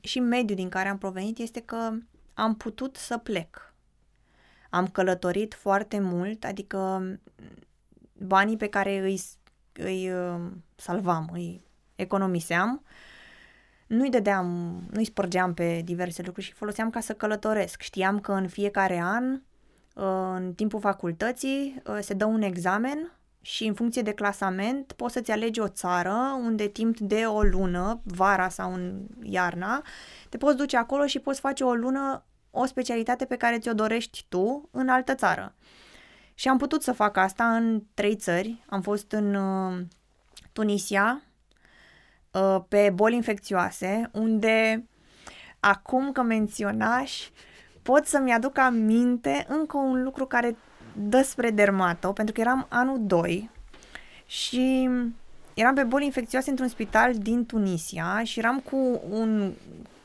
și mediul din care am provenit este că am putut să plec. Am călătorit foarte mult, adică banii pe care îi, îi uh, salvam, îi economiseam, nu-i dădeam, nu-i spărgeam pe diverse lucruri și foloseam ca să călătoresc. Știam că în fiecare an, uh, în timpul facultății, uh, se dă un examen și în funcție de clasament poți să-ți alegi o țară unde timp de o lună, vara sau în iarna, te poți duce acolo și poți face o lună o specialitate pe care ți-o dorești tu în altă țară. Și am putut să fac asta în trei țări. Am fost în uh, Tunisia, uh, pe boli infecțioase, unde acum că menționași, pot să-mi aduc aminte încă un lucru care despre dermato, pentru că eram anul 2 și eram pe boli infecțioase într-un spital din Tunisia și eram cu un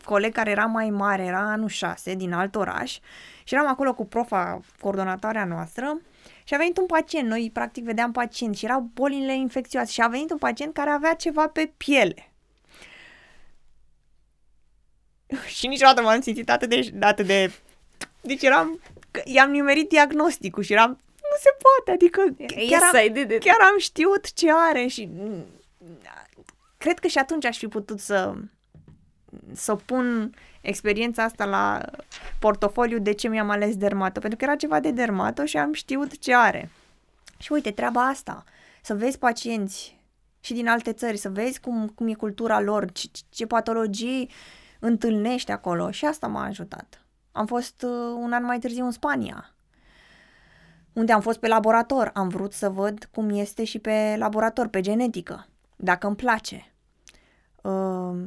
coleg care era mai mare, era anul 6, din alt oraș și eram acolo cu profa, coordonatoarea noastră și a venit un pacient, noi practic vedeam pacienți și erau bolile infecțioase și a venit un pacient care avea ceva pe piele. și niciodată m-am simțit atât de, atât de... Deci eram... I-am nimerit diagnosticul și eram... Nu se poate, adică chiar am, chiar am știut ce are și... Cred că și atunci aș fi putut să să pun experiența asta la portofoliu de ce mi-am ales dermato, pentru că era ceva de dermato și am știut ce are. Și uite, treaba asta, să vezi pacienți și din alte țări, să vezi cum, cum e cultura lor, ce, ce patologii întâlnești acolo și asta m-a ajutat. Am fost uh, un an mai târziu în Spania, unde am fost pe laborator. Am vrut să văd cum este și pe laborator, pe genetică, dacă îmi place. Uh,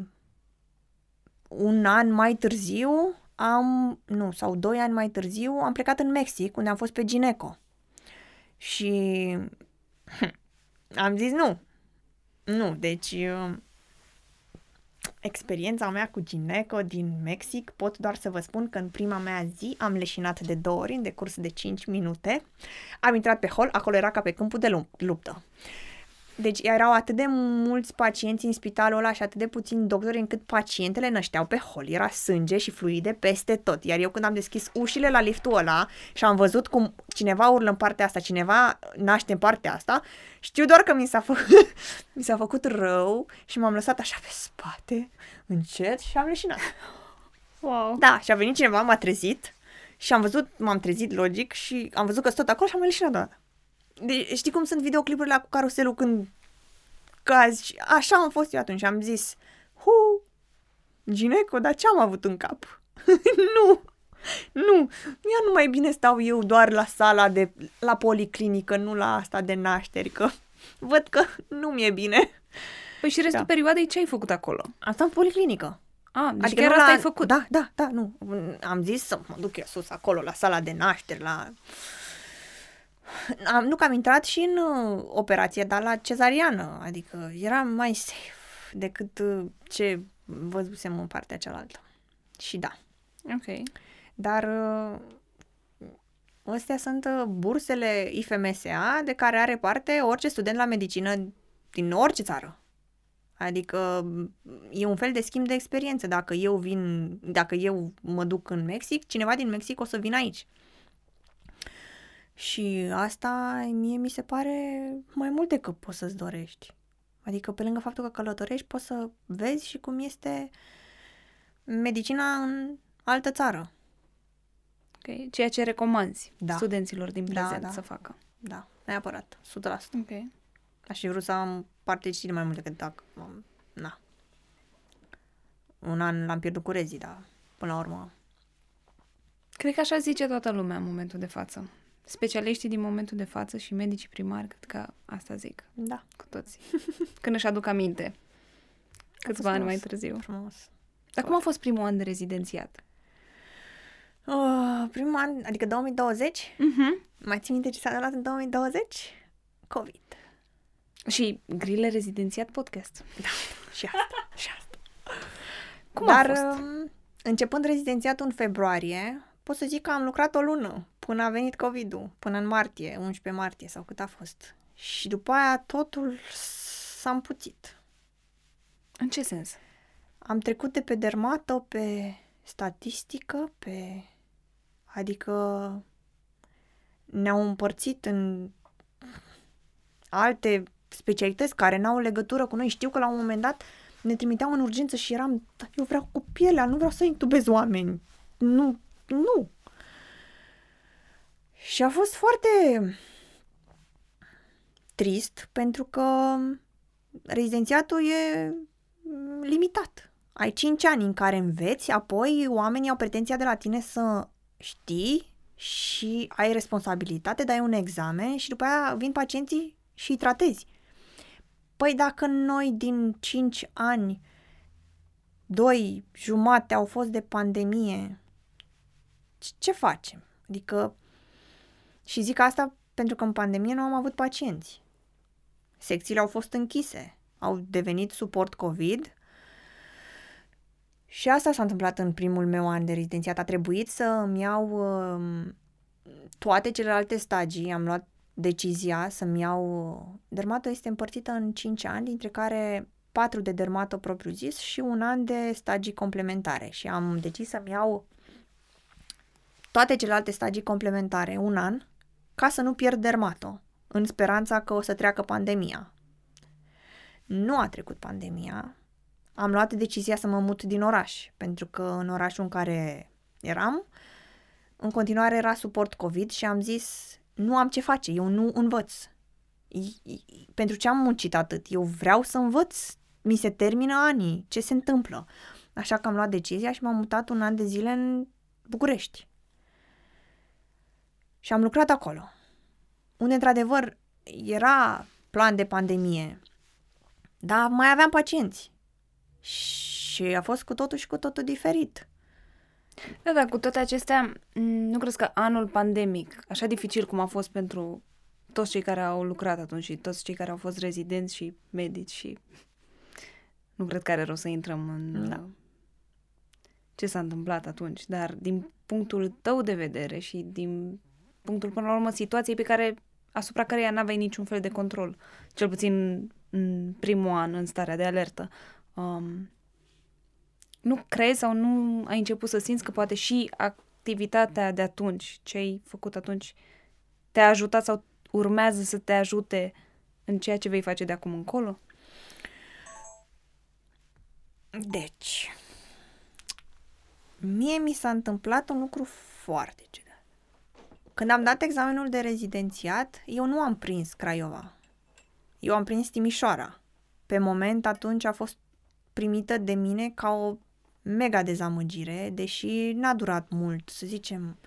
un an mai târziu am, nu, sau doi ani mai târziu, am plecat în Mexic, unde am fost pe Gineco. Și am zis nu. Nu, deci uh, experiența mea cu Gineco din Mexic, pot doar să vă spun că în prima mea zi am leșinat de două ori în decurs de 5 minute. Am intrat pe hol, acolo era ca pe câmpul de luptă. Deci erau atât de mulți pacienți în spitalul ăla și atât de puțini doctori încât pacientele nășteau pe hol. Era sânge și fluide peste tot. Iar eu când am deschis ușile la liftul ăla și am văzut cum cineva urlă în partea asta, cineva naște în partea asta, știu doar că mi s-a, fă... mi s-a făcut rău și m-am lăsat așa pe spate, încet și am leșinat. Wow. Da, și a venit cineva, m-a trezit și am văzut, m-am trezit logic și am văzut că sunt tot acolo și am leșinat doar. De, știi cum sunt videoclipurile cu caruselul când cazi? Așa am fost eu atunci. Am zis, hu, gineco, dar ce am avut în cap? nu, nu, eu nu mai bine stau eu doar la sala de, la policlinică, nu la asta de nașteri, că văd că nu mi-e bine. Păi și restul da. perioadei ce ai făcut acolo? Asta în policlinică. A, deci adică chiar asta la... ai făcut? Da, da, da, nu. Am zis să mă duc eu sus acolo, la sala de nașteri, la am, nu că am intrat și în uh, operație, dar la cezariană, adică era mai safe decât uh, ce văzusem în partea cealaltă. Și da. Ok. Dar uh, astea sunt uh, bursele IFMSA de care are parte orice student la medicină din orice țară. Adică e un fel de schimb de experiență. Dacă eu vin, dacă eu mă duc în Mexic, cineva din Mexic o să vină aici. Și asta mie mi se pare mai mult decât poți să-ți dorești. Adică pe lângă faptul că călătorești, poți să vezi și cum este medicina în altă țară. Okay. Ceea ce recomanzi da. studenților din da, prezent da, da. să facă. Da, neapărat, 100%. Ok. Aș fi vrut să am parte de mai mult decât dacă... Na. Un an l-am pierdut cu rezii, dar până la urmă... Cred că așa zice toată lumea în momentul de față specialiștii din momentul de față și medicii primari, cred că asta zic. Da. Cu toții. Când își aduc aminte. Câțiva ani mai târziu. Frumos. Dar cum a fost primul an de rezidențiat? Uh, primul an, adică 2020? Uh-huh. Mhm. Mai țin minte ce s-a întâmplat în 2020? COVID. Și grile rezidențiat podcast. Da, și asta, și asta. Cum Dar, a fost? Um, începând rezidențiatul în februarie, pot să zic că am lucrat o lună până a venit COVID-ul, până în martie, 11 martie sau cât a fost. Și după aia totul s-a împuțit. În ce sens? Am trecut de pe dermato pe statistică, pe... Adică ne-au împărțit în alte specialități care n-au legătură cu noi. Știu că la un moment dat ne trimiteau în urgență și eram, eu vreau cu pielea, nu vreau să intubez oameni. Nu, nu. Și a fost foarte trist pentru că rezidențiatul e limitat. Ai 5 ani în care înveți, apoi oamenii au pretenția de la tine să știi și ai responsabilitate, dai un examen și după aia vin pacienții și îi tratezi. Păi dacă noi din 5 ani, doi jumate au fost de pandemie, ce facem? Adică Și zic asta pentru că în pandemie nu am avut pacienți. Secțiile au fost închise, au devenit suport COVID și asta s-a întâmplat în primul meu an de rezidențiat. A trebuit să îmi iau uh, toate celelalte stagii, am luat decizia să-mi iau... Dermato este împărțită în 5 ani, dintre care 4 de dermato propriu zis și un an de stagii complementare și am decis să-mi iau toate celelalte stagii complementare un an ca să nu pierd dermato, în speranța că o să treacă pandemia. Nu a trecut pandemia, am luat decizia să mă mut din oraș, pentru că în orașul în care eram, în continuare era suport COVID și am zis, nu am ce face, eu nu învăț. Pentru ce am muncit atât? Eu vreau să învăț, mi se termină anii, ce se întâmplă? Așa că am luat decizia și m-am mutat un an de zile în București. Și am lucrat acolo, unde într-adevăr era plan de pandemie, dar mai aveam pacienți. Și a fost cu totul și cu totul diferit. Da, dar cu toate acestea, nu crezi că anul pandemic, așa dificil cum a fost pentru toți cei care au lucrat atunci și toți cei care au fost rezidenți și medici și nu cred că are rost să intrăm în da. ce s-a întâmplat atunci, dar din punctul tău de vedere și din punctul până la urmă situației pe care asupra căreia n-aveai niciun fel de control, cel puțin în primul an în starea de alertă. Um, nu crezi sau nu ai început să simți că poate și activitatea de atunci, ce ai făcut atunci, te-a ajutat sau urmează să te ajute în ceea ce vei face de acum încolo? Deci, mie mi s-a întâmplat un lucru foarte ciudat. Când am dat examenul de rezidențiat, eu nu am prins Craiova. Eu am prins Timișoara. Pe moment atunci a fost primită de mine ca o mega dezamăgire, deși n-a durat mult, să zicem,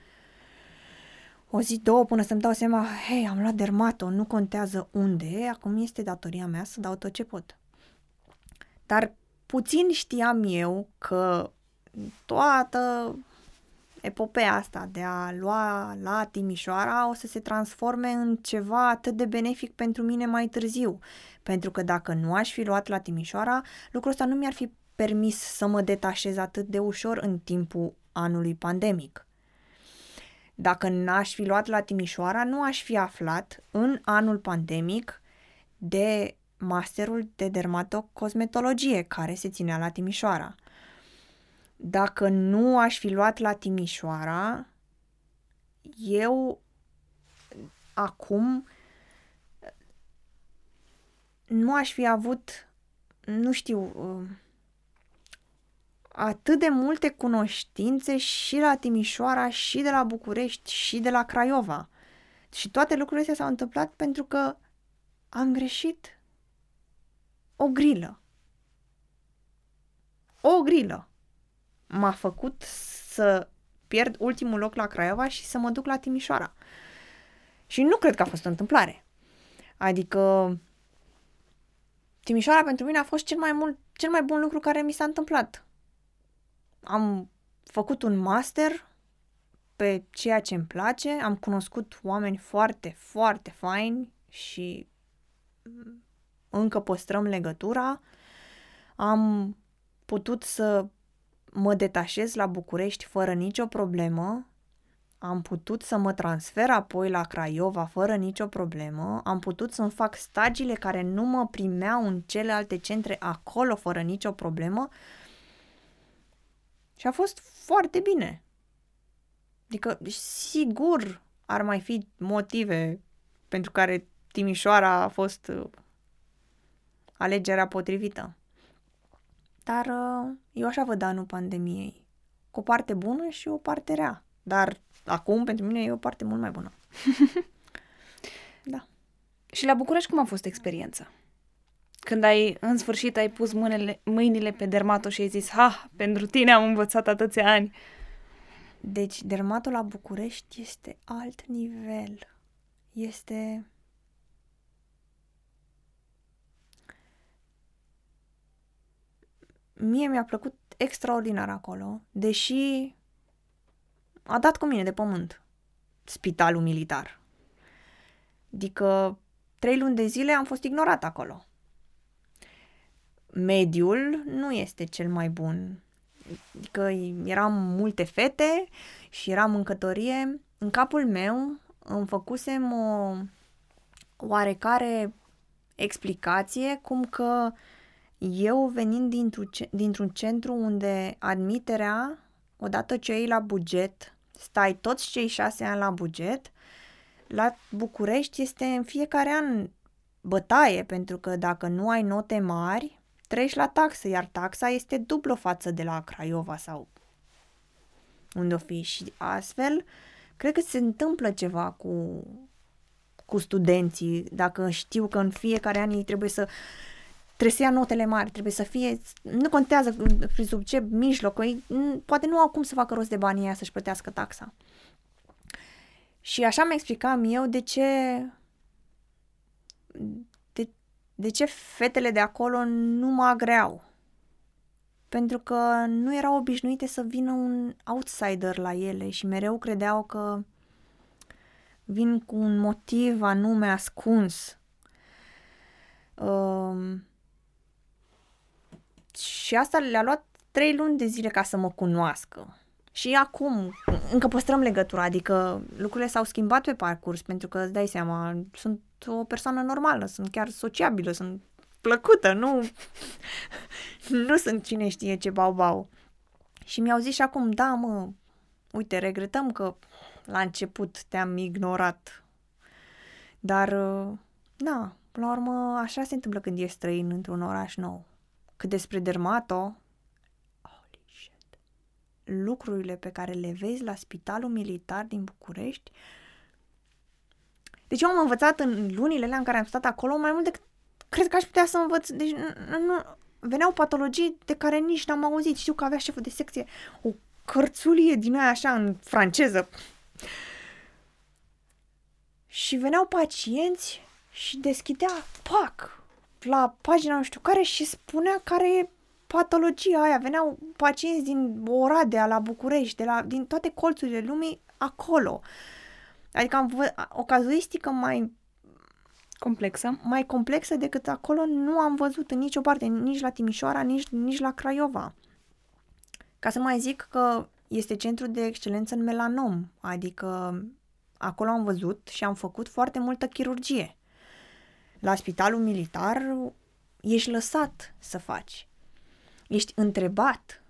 o zi, două, până să-mi dau seama, hei, am luat dermato, nu contează unde, acum este datoria mea să dau tot ce pot. Dar puțin știam eu că toată epopea asta de a lua la Timișoara o să se transforme în ceva atât de benefic pentru mine mai târziu. Pentru că dacă nu aș fi luat la Timișoara, lucrul ăsta nu mi-ar fi permis să mă detașez atât de ușor în timpul anului pandemic. Dacă n-aș fi luat la Timișoara, nu aș fi aflat în anul pandemic de masterul de dermatocosmetologie care se ținea la Timișoara. Dacă nu aș fi luat la Timișoara, eu acum nu aș fi avut, nu știu, uh, atât de multe cunoștințe și la Timișoara, și de la București, și de la Craiova. Și toate lucrurile astea s-au întâmplat pentru că am greșit o grilă. O grilă m-a făcut să pierd ultimul loc la Craiova și să mă duc la Timișoara. Și nu cred că a fost o întâmplare. Adică Timișoara pentru mine a fost cel mai mult, cel mai bun lucru care mi s-a întâmplat. Am făcut un master pe ceea ce îmi place, am cunoscut oameni foarte, foarte faini și încă păstrăm legătura. Am putut să mă detașez la București fără nicio problemă, am putut să mă transfer apoi la Craiova fără nicio problemă, am putut să-mi fac stagiile care nu mă primeau în celelalte centre acolo fără nicio problemă și a fost foarte bine. Adică, sigur, ar mai fi motive pentru care Timișoara a fost uh, alegerea potrivită. Dar uh, eu așa văd anul pandemiei. Cu o parte bună și o parte rea. Dar acum, pentru mine, e o parte mult mai bună. da. Și la București cum a fost experiența? Când ai, în sfârșit, ai pus mânele, mâinile pe dermato și ai zis, ha, pentru tine am învățat atâția ani. Deci, dermatul la București este alt nivel. Este mie mi-a plăcut extraordinar acolo, deși a dat cu mine de pământ spitalul militar. Adică trei luni de zile am fost ignorat acolo. Mediul nu este cel mai bun. Că eram multe fete și eram în cătorie. În capul meu îmi făcusem o oarecare explicație cum că eu venind dintr-un, dintr-un centru unde admiterea, odată ce ei la buget, stai toți cei șase ani la buget, la București este în fiecare an bătaie, pentru că dacă nu ai note mari, treci la taxă, iar taxa este dublă față de la Craiova sau unde o fi. Și astfel, cred că se întâmplă ceva cu, cu studenții, dacă știu că în fiecare an ei trebuie să trebuie să ia notele mari, trebuie să fie, nu contează prin sub ce mijloc, ei, poate nu au cum să facă rost de banii aia să-și plătească taxa. Și așa mi explicam eu de ce de, de ce fetele de acolo nu mă agreau. Pentru că nu erau obișnuite să vină un outsider la ele și mereu credeau că vin cu un motiv anume ascuns. Uh, și asta le-a luat trei luni de zile ca să mă cunoască. Și acum încă păstrăm legătura, adică lucrurile s-au schimbat pe parcurs, pentru că îți dai seama, sunt o persoană normală, sunt chiar sociabilă, sunt plăcută, nu, nu sunt cine știe ce bau-bau. Și mi-au zis și acum, da mă, uite, regretăm că la început te-am ignorat. Dar, da, până la urmă, așa se întâmplă când ești străin într-un oraș nou. Cât despre Dermato, lucrurile pe care le vezi la Spitalul Militar din București. Deci eu am învățat în lunile alea în care am stat acolo mai mult decât cred că aș putea să învăț. Deci nu, nu, veneau patologii de care nici n-am auzit. Știu că avea șeful de secție o cărțulie din aia așa în franceză. Și veneau pacienți și deschidea, pac, la pagina nu știu care și spunea care e patologia aia. Veneau pacienți din Oradea, la București, de la, din toate colțurile lumii, acolo. Adică am vă, o cazuistică mai complexă. Mai complexă decât acolo nu am văzut în nicio parte, nici la Timișoara, nici, nici la Craiova. Ca să mai zic că este centru de excelență în melanom, adică acolo am văzut și am făcut foarte multă chirurgie. La spitalul militar ești lăsat să faci ești întrebat,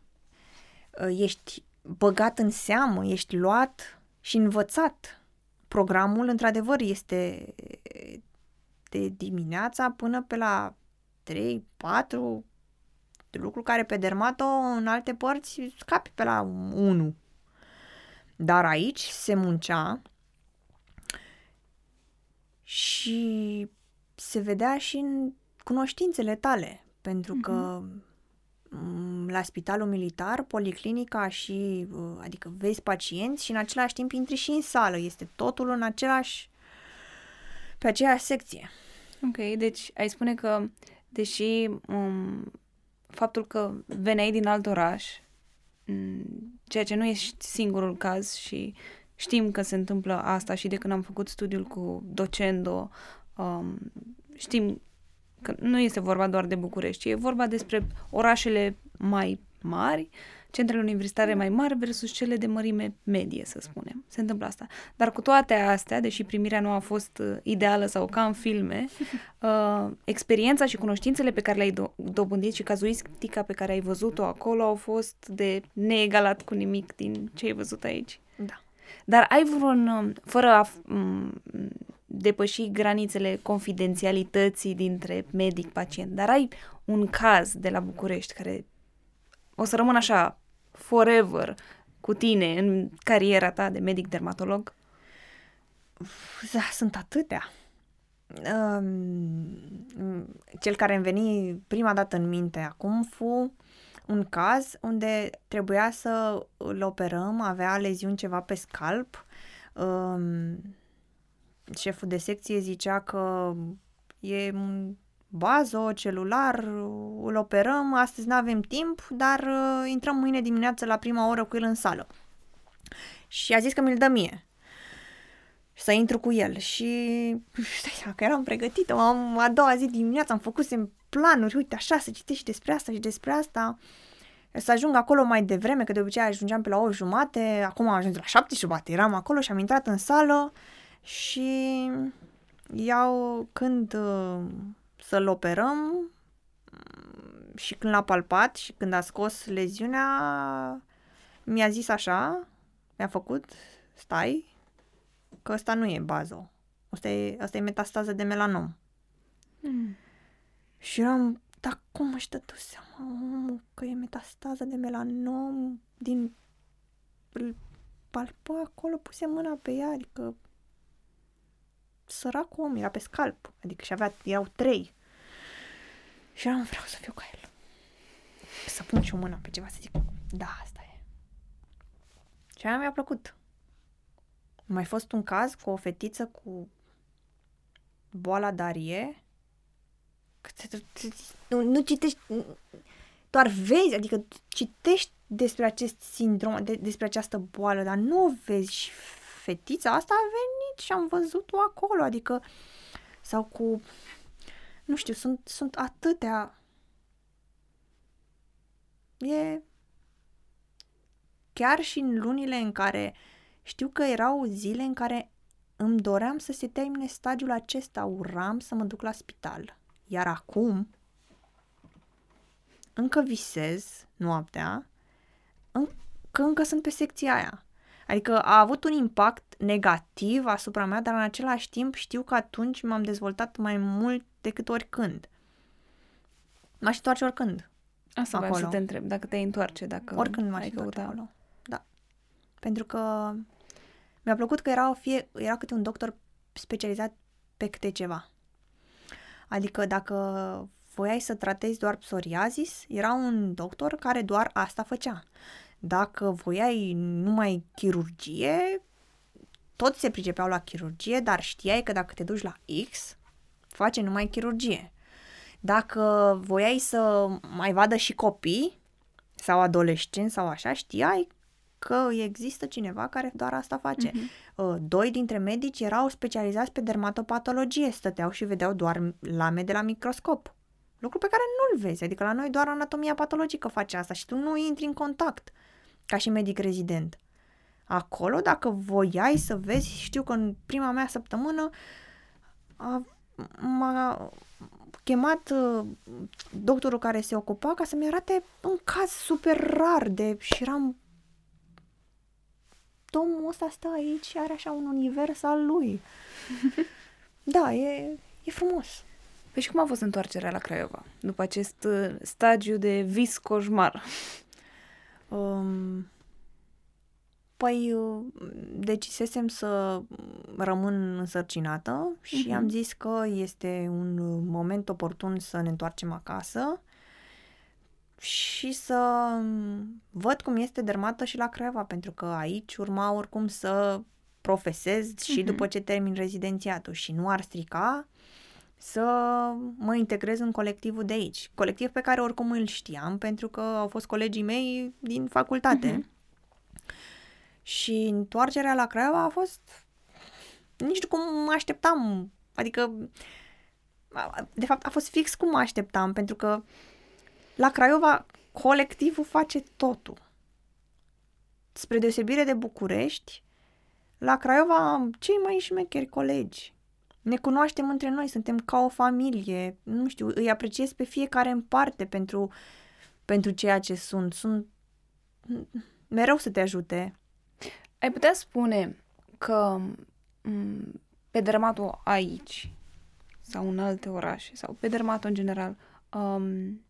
uh, ești băgat în seamă, ești luat și învățat. Programul, într-adevăr, este de dimineața până pe la 3, 4, lucru care pe dermato în alte părți scapi pe la 1. Dar aici se muncea și se vedea și în cunoștințele tale, pentru că mm-hmm Mm, la spitalul militar, policlinica și, uh, adică vezi pacienți și în același timp intri și în sală. Este totul în același, pe aceeași secție. Ok, deci ai spune că, deși um, faptul că veneai din alt oraș, um, ceea ce nu ești singurul caz și știm că se întâmplă asta și de când am făcut studiul cu Docendo, um, știm Că nu este vorba doar de București, e vorba despre orașele mai mari, centrele universitare mai mari versus cele de mărime medie, să spunem. Se întâmplă asta. Dar cu toate astea, deși primirea nu a fost uh, ideală sau ca în filme, uh, experiența și cunoștințele pe care le-ai do- dobândit și cazuistica pe care ai văzut-o acolo au fost de neegalat cu nimic din ce ai văzut aici. Da. Dar ai vreun, um, fără a depăși granițele confidențialității dintre medic-pacient, dar ai un caz de la București care o să rămână așa forever cu tine în cariera ta de medic-dermatolog? Da, sunt atâtea. Cel care îmi veni prima dată în minte acum fu un caz unde trebuia să îl operăm, avea leziuni ceva pe scalp, șeful de secție zicea că e un bazo, celular, îl operăm, astăzi nu avem timp, dar uh, intrăm mâine dimineață la prima oră cu el în sală. Și a zis că mi-l dă mie. să intru cu el și stai seama că eram pregătită, am, a doua zi dimineața am făcut planuri, uite așa, să citești despre asta și despre asta, să ajung acolo mai devreme, că de obicei ajungeam pe la 8 jumate, acum am ajuns la 7 jumate, eram acolo și am intrat în sală și iau când uh, să-l operăm și când l-a palpat și când a scos leziunea, mi-a zis așa, mi-a făcut, stai, că ăsta nu e bazo. Asta e, asta e metastază de melanom. Mm. Și eram, dar cum își dădu seama omul că e metastază de melanom din... Îl palpă acolo, puse mâna pe ea, adică săracul om, era pe scalp, adică și avea, erau trei. Și eram, vreau să fiu ca el. Să pun și o mână pe ceva, să zic, da, asta e. Și aia mi-a plăcut mai fost un caz cu o fetiță cu boala Darie. Nu, nu citești, doar vezi, adică citești despre acest sindrom, de, despre această boală, dar nu o vezi și fetița asta a venit și am văzut-o acolo, adică sau cu nu știu, sunt, sunt atâtea e chiar și în lunile în care uh, știu că erau zile în care îmi doream să se termine stagiul acesta, uram să mă duc la spital. Iar acum, încă visez noaptea, că încă sunt pe secția aia. Adică a avut un impact negativ asupra mea, dar în același timp știu că atunci m-am dezvoltat mai mult decât oricând. M-aș întoarce oricând. Asta acolo. să te întreb, dacă te întoarce, dacă Oricând m-aș întoarce acolo. Da. Pentru că mi-a plăcut că era, fie, era câte un doctor specializat pe câte ceva. Adică dacă voiai să tratezi doar psoriazis, era un doctor care doar asta făcea. Dacă voiai numai chirurgie, toți se pricepeau la chirurgie, dar știai că dacă te duci la X, face numai chirurgie. Dacă voiai să mai vadă și copii sau adolescenți sau așa, știai că există cineva care doar asta face. Uh-huh. Doi dintre medici erau specializați pe dermatopatologie, stăteau și vedeau doar lame de la microscop. Lucru pe care nu-l vezi, adică la noi doar anatomia patologică face asta și tu nu intri în contact ca și medic rezident. Acolo, dacă voiai să vezi, știu că în prima mea săptămână a, m-a chemat uh, doctorul care se ocupa ca să-mi arate un caz super rar de și eram omul ăsta stă aici și are așa un univers al lui. da, e, e frumos. Păi și cum a fost întoarcerea la Craiova? După acest uh, stagiu de vis coșmar? Um, păi uh, decisesem să rămân însărcinată și uh-huh. am zis că este un moment oportun să ne întoarcem acasă și să văd cum este dermată și la Craiova, pentru că aici urma oricum să profesez uh-huh. și mhm. după ce termin rezidențiatul și nu ar strica să mă integrez în colectivul de aici. Colectiv pe care oricum îl știam pentru că au fost colegii mei din facultate. Uh-huh. Și întoarcerea la Craiova a fost nici cum mă așteptam. Adică, de fapt, a fost fix cum mă așteptam, pentru că uh, la Craiova, colectivul face totul. Spre deosebire de București, la Craiova am cei mai șmecheri colegi. Ne cunoaștem între noi, suntem ca o familie. Nu știu, îi apreciez pe fiecare în parte pentru, pentru ceea ce sunt. Sunt mereu să te ajute. Ai putea spune că pe dermatul aici sau în alte orașe sau pe dermatul în general um,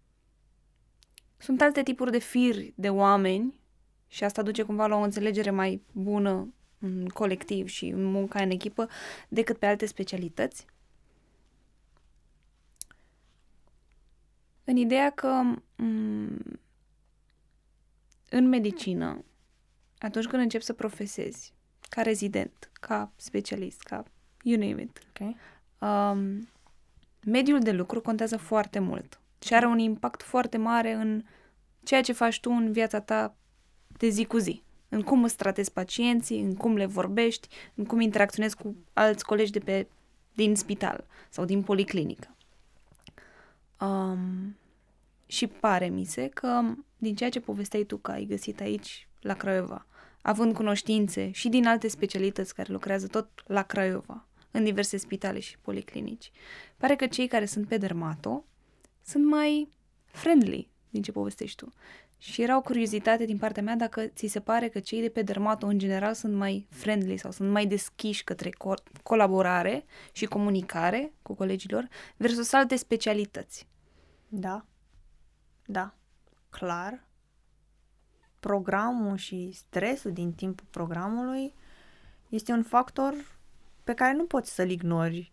sunt alte tipuri de firi de oameni și asta duce cumva la o înțelegere mai bună în colectiv și în munca în echipă decât pe alte specialități. În ideea că m- în medicină, atunci când începi să profesezi ca rezident, ca specialist, ca you name it, okay. um, mediul de lucru contează foarte mult și are un impact foarte mare în ceea ce faci tu în viața ta de zi cu zi, în cum îți tratezi pacienții, în cum le vorbești, în cum interacționezi cu alți colegi de pe, din spital sau din policlinică. Um, și pare mi se că din ceea ce povesteai tu că ai găsit aici la Craiova, având cunoștințe și din alte specialități care lucrează tot la Craiova, în diverse spitale și policlinici, pare că cei care sunt pe dermato sunt mai friendly, din ce povestești tu. Și era o curiozitate din partea mea dacă ți se pare că cei de pe dermato în general sunt mai friendly sau sunt mai deschiși către co- colaborare și comunicare cu colegilor versus alte specialități. Da. Da. Clar. Programul și stresul din timpul programului este un factor pe care nu poți să-l ignori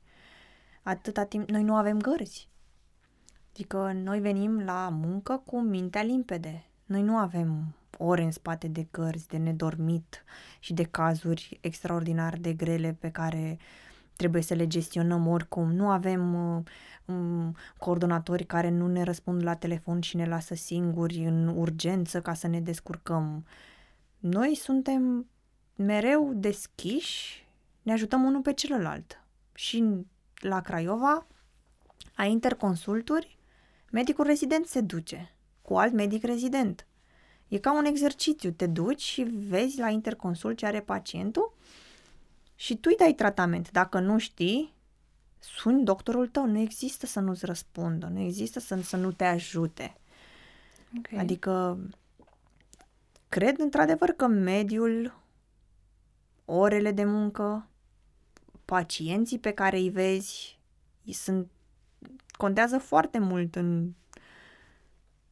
atâta timp. Noi nu avem gărzi. Adică noi venim la muncă cu mintea limpede. Noi nu avem ore în spate de cărți, de nedormit și de cazuri extraordinar de grele pe care trebuie să le gestionăm oricum. Nu avem uh, um, coordonatori care nu ne răspund la telefon și ne lasă singuri în urgență ca să ne descurcăm. Noi suntem mereu deschiși, ne ajutăm unul pe celălalt. Și la Craiova, a interconsulturi, medicul rezident se duce cu alt medic rezident. E ca un exercițiu, te duci și vezi la interconsult ce are pacientul și tu îi dai tratament. Dacă nu știi, suni doctorul tău, nu există să nu-ți răspundă, nu există să, să nu te ajute. Okay. Adică, cred într-adevăr că mediul, orele de muncă, pacienții pe care îi vezi, sunt, contează foarte mult în,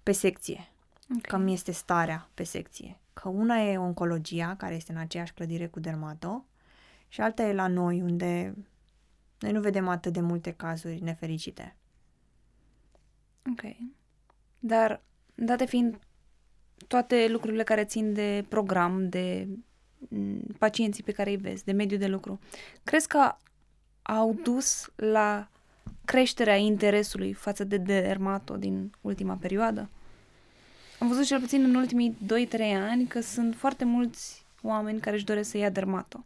pe secție. Okay. Cam este starea pe secție. Că una e oncologia, care este în aceeași clădire cu dermato, și alta e la noi, unde noi nu vedem atât de multe cazuri nefericite. Ok. Dar, date fiind toate lucrurile care țin de program, de mm, pacienții pe care îi vezi, de mediul de lucru, crezi că au dus la creșterea interesului față de dermato din ultima perioadă? Am văzut cel puțin în ultimii 2-3 ani că sunt foarte mulți oameni care își doresc să ia dermato.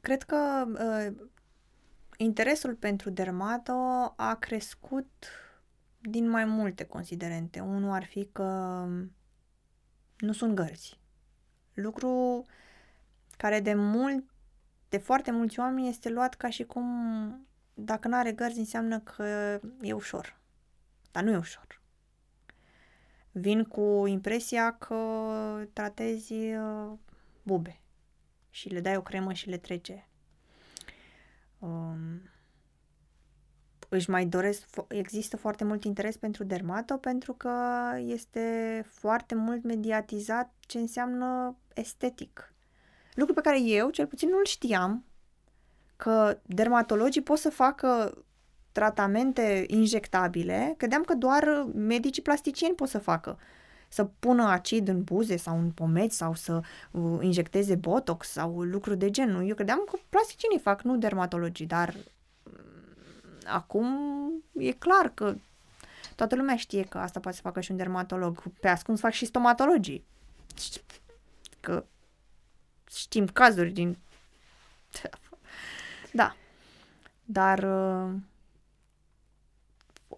Cred că uh, interesul pentru dermato a crescut din mai multe considerente. Unul ar fi că nu sunt gărzi. Lucru care de mult, de foarte mulți oameni este luat ca și cum dacă nu are gărzi înseamnă că e ușor. Dar nu e ușor. Vin cu impresia că tratezi uh, bube și le dai o cremă și le trece. Um, își mai doresc, există foarte mult interes pentru dermato pentru că este foarte mult mediatizat ce înseamnă estetic. Lucru pe care eu, cel puțin, nu-l știam, că dermatologii pot să facă tratamente injectabile, credeam că doar medicii plasticieni pot să facă. Să pună acid în buze sau în pomeți sau să uh, injecteze botox sau lucruri de genul. Eu credeam că plasticienii fac, nu dermatologii, dar mm, acum e clar că toată lumea știe că asta poate să facă și un dermatolog. Pe ascuns fac și stomatologii. Că știm cazuri din... Da. Dar uh,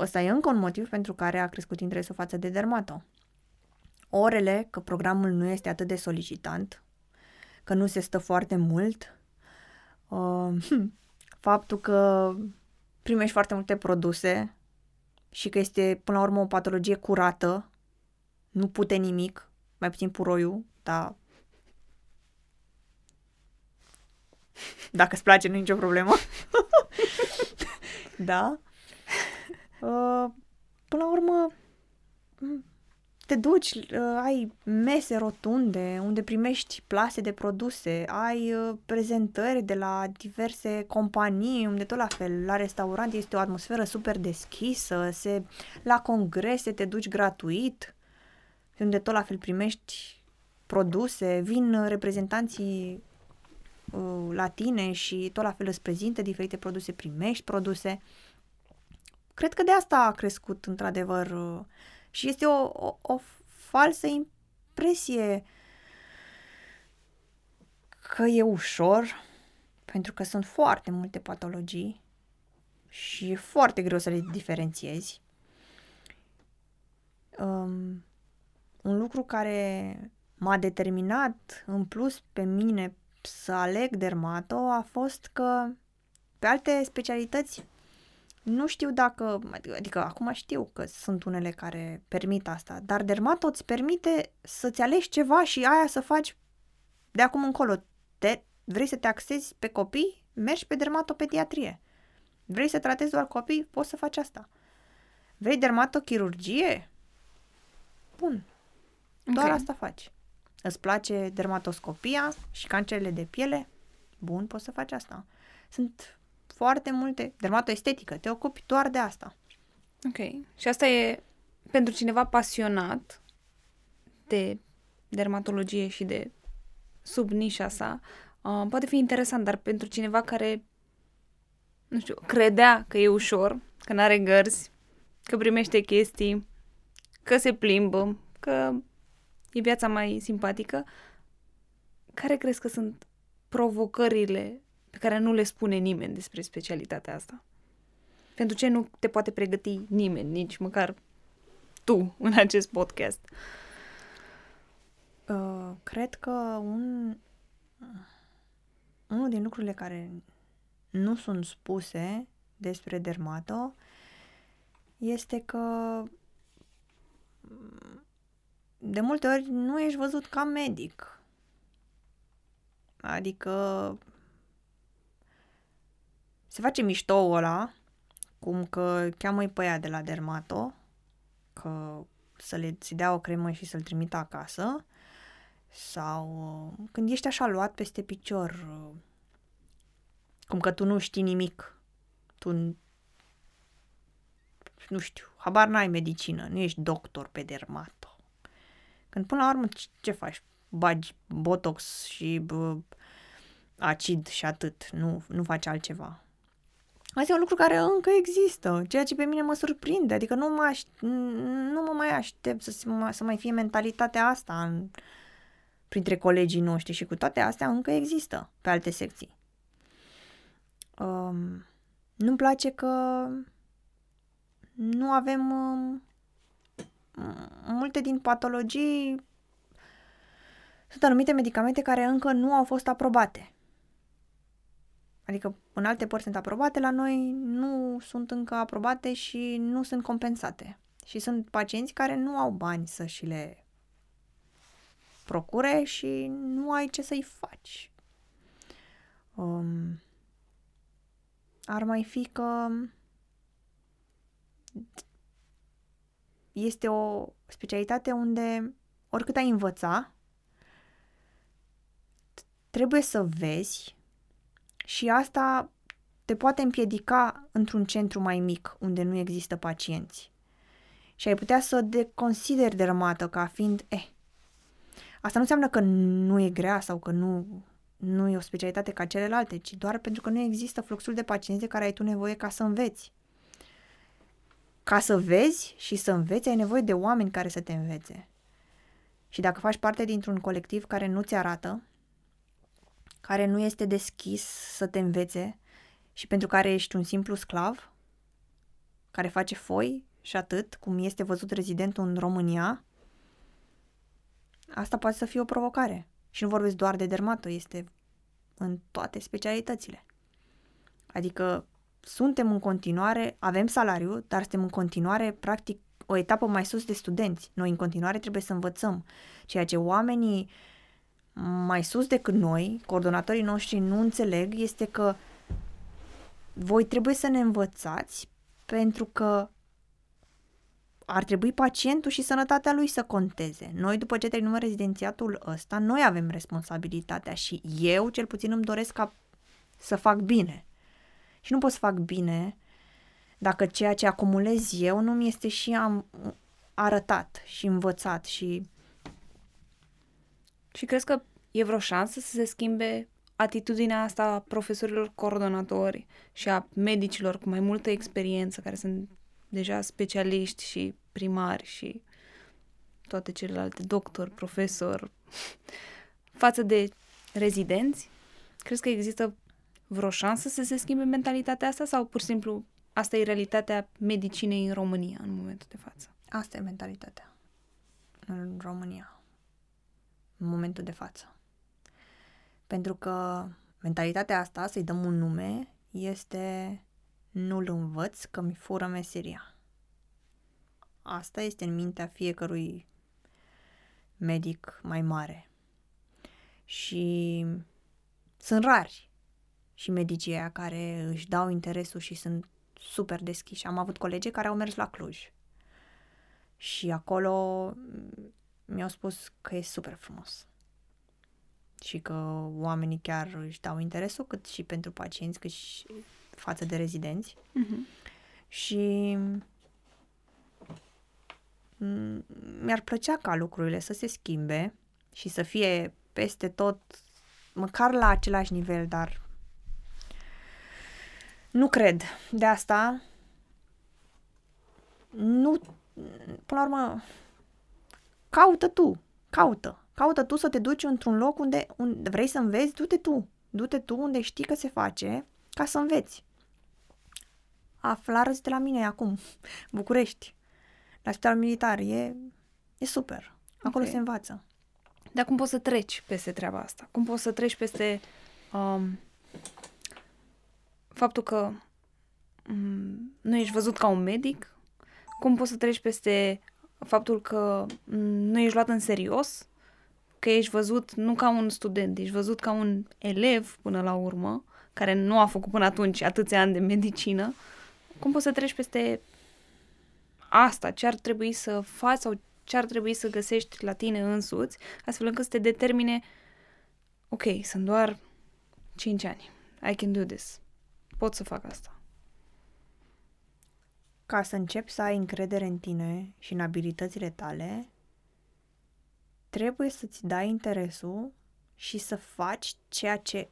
ăsta e încă un motiv pentru care a crescut interesul față de dermato. Orele, că programul nu este atât de solicitant, că nu se stă foarte mult, uh, faptul că primești foarte multe produse și că este până la urmă o patologie curată, nu pute nimic, mai puțin puroiul, dar dacă îți place, nu e nicio problemă. da. Uh, până la urmă, te duci, uh, ai mese rotunde unde primești plase de produse, ai uh, prezentări de la diverse companii, unde tot la fel, la restaurant este o atmosferă super deschisă, se, la congrese te duci gratuit, unde tot la fel primești produse, vin reprezentanții uh, la tine și tot la fel îți prezintă diferite produse, primești produse. Cred că de asta a crescut într-adevăr uh, și este o, o, o falsă impresie că e ușor, pentru că sunt foarte multe patologii și e foarte greu să le diferențiezi. Um, un lucru care m-a determinat în plus pe mine să aleg dermato a fost că pe alte specialități nu știu dacă, adică acum știu că sunt unele care permit asta, dar dermato îți permite să-ți alegi ceva și aia să faci de acum încolo. Te, vrei să te axezi pe copii? Mergi pe dermatopediatrie. Vrei să tratezi doar copii? Poți să faci asta. Vrei dermatochirurgie? Bun. Doar okay. asta faci. Îți place dermatoscopia și cancerele de piele? Bun, poți să faci asta. Sunt foarte multe. Dermatoestetică, te ocupi doar de asta. Ok. Și asta e pentru cineva pasionat de dermatologie și de sub nișa sa, uh, poate fi interesant, dar pentru cineva care, nu știu, credea că e ușor, că n-are gărzi, că primește chestii, că se plimbă, că e viața mai simpatică, care crezi că sunt provocările pe care nu le spune nimeni despre specialitatea asta? Pentru ce nu te poate pregăti nimeni, nici măcar tu în acest podcast? Uh, cred că un, unul din lucrurile care nu sunt spuse despre dermato este că de multe ori nu ești văzut ca medic. Adică se face mișto ăla, cum că cheamă-i pe ea de la dermato, că să le ți dea o cremă și să-l trimită acasă, sau uh, când ești așa luat peste picior, uh, cum că tu nu știi nimic, tu nu știu, habar n-ai medicină, nu ești doctor pe dermato. Când până la urmă ce faci? Bagi botox și bă, acid și atât, nu, nu faci altceva. Asta e un lucru care încă există, ceea ce pe mine mă surprinde, adică nu mă, aș, nu mă mai aștept să, să mai fie mentalitatea asta în, printre colegii noștri și cu toate astea încă există pe alte secții. Um, nu-mi place că nu avem um, multe din patologii sunt anumite medicamente care încă nu au fost aprobate. Adică în alte părți sunt aprobate, la noi nu sunt încă aprobate și nu sunt compensate. Și sunt pacienți care nu au bani să și le procure și nu ai ce să-i faci. Um, ar mai fi că este o specialitate unde oricât ai învăța, trebuie să vezi și asta te poate împiedica într-un centru mai mic unde nu există pacienți. Și ai putea să de consideri dermată ca fiind, eh, Asta nu înseamnă că nu e grea sau că nu, nu e o specialitate ca celelalte, ci doar pentru că nu există fluxul de pacienți de care ai tu nevoie ca să înveți. Ca să vezi și să înveți, ai nevoie de oameni care să te învețe. Și dacă faci parte dintr-un colectiv care nu ți arată, care nu este deschis să te învețe și pentru care ești un simplu sclav, care face foi și atât, cum este văzut rezidentul în România, Asta poate să fie o provocare. Și nu vorbesc doar de dermato, este în toate specialitățile. Adică suntem în continuare, avem salariu, dar suntem în continuare, practic, o etapă mai sus de studenți. Noi în continuare trebuie să învățăm. Ceea ce oamenii mai sus decât noi, coordonatorii noștri, nu înțeleg este că voi trebuie să ne învățați pentru că ar trebui pacientul și sănătatea lui să conteze. Noi, după ce terminăm rezidențiatul ăsta, noi avem responsabilitatea și eu, cel puțin, îmi doresc ca să fac bine. Și nu pot să fac bine dacă ceea ce acumulez eu nu mi este și am arătat și învățat și... Și crezi că e vreo șansă să se schimbe atitudinea asta a profesorilor coordonatori și a medicilor cu mai multă experiență, care sunt deja specialiști și primari și toate celelalte, doctor, profesor, față de rezidenți? Crezi că există vreo șansă să se schimbe mentalitatea asta sau pur și simplu asta e realitatea medicinei în România în momentul de față? Asta e mentalitatea în România, în momentul de față. Pentru că mentalitatea asta, să-i dăm un nume, este nu-l învăț că mi fură meseria. Asta este în mintea fiecărui medic mai mare. Și sunt rari și medicii aia care își dau interesul și sunt super deschiși. Am avut colegi care au mers la Cluj și acolo mi-au spus că e super frumos și că oamenii chiar își dau interesul cât și pentru pacienți, cât și față de rezidenți. Uh-huh. Și mi-ar plăcea ca lucrurile să se schimbe și să fie peste tot, măcar la același nivel, dar nu cred. De asta nu, până la urmă, caută tu, caută. Caută tu să te duci într-un loc unde, unde vrei să înveți, du-te tu. Du-te tu unde știi că se face ca să înveți. Aflară de la mine acum, București, la spitalul militar. E, e super. Acolo okay. se învață. Dar cum poți să treci peste treaba asta? Cum poți să treci peste um, faptul că um, nu ești văzut ca un medic? Cum poți să treci peste faptul că um, nu ești luat în serios? Că ești văzut nu ca un student, ești văzut ca un elev până la urmă, care nu a făcut până atunci atâția ani de medicină. Cum poți să treci peste asta? Ce ar trebui să faci sau ce ar trebui să găsești la tine însuți, astfel încât să te determine ok, sunt doar 5 ani. I can do this. Pot să fac asta. Ca să începi să ai încredere în tine și în abilitățile tale, trebuie să-ți dai interesul și să faci ceea ce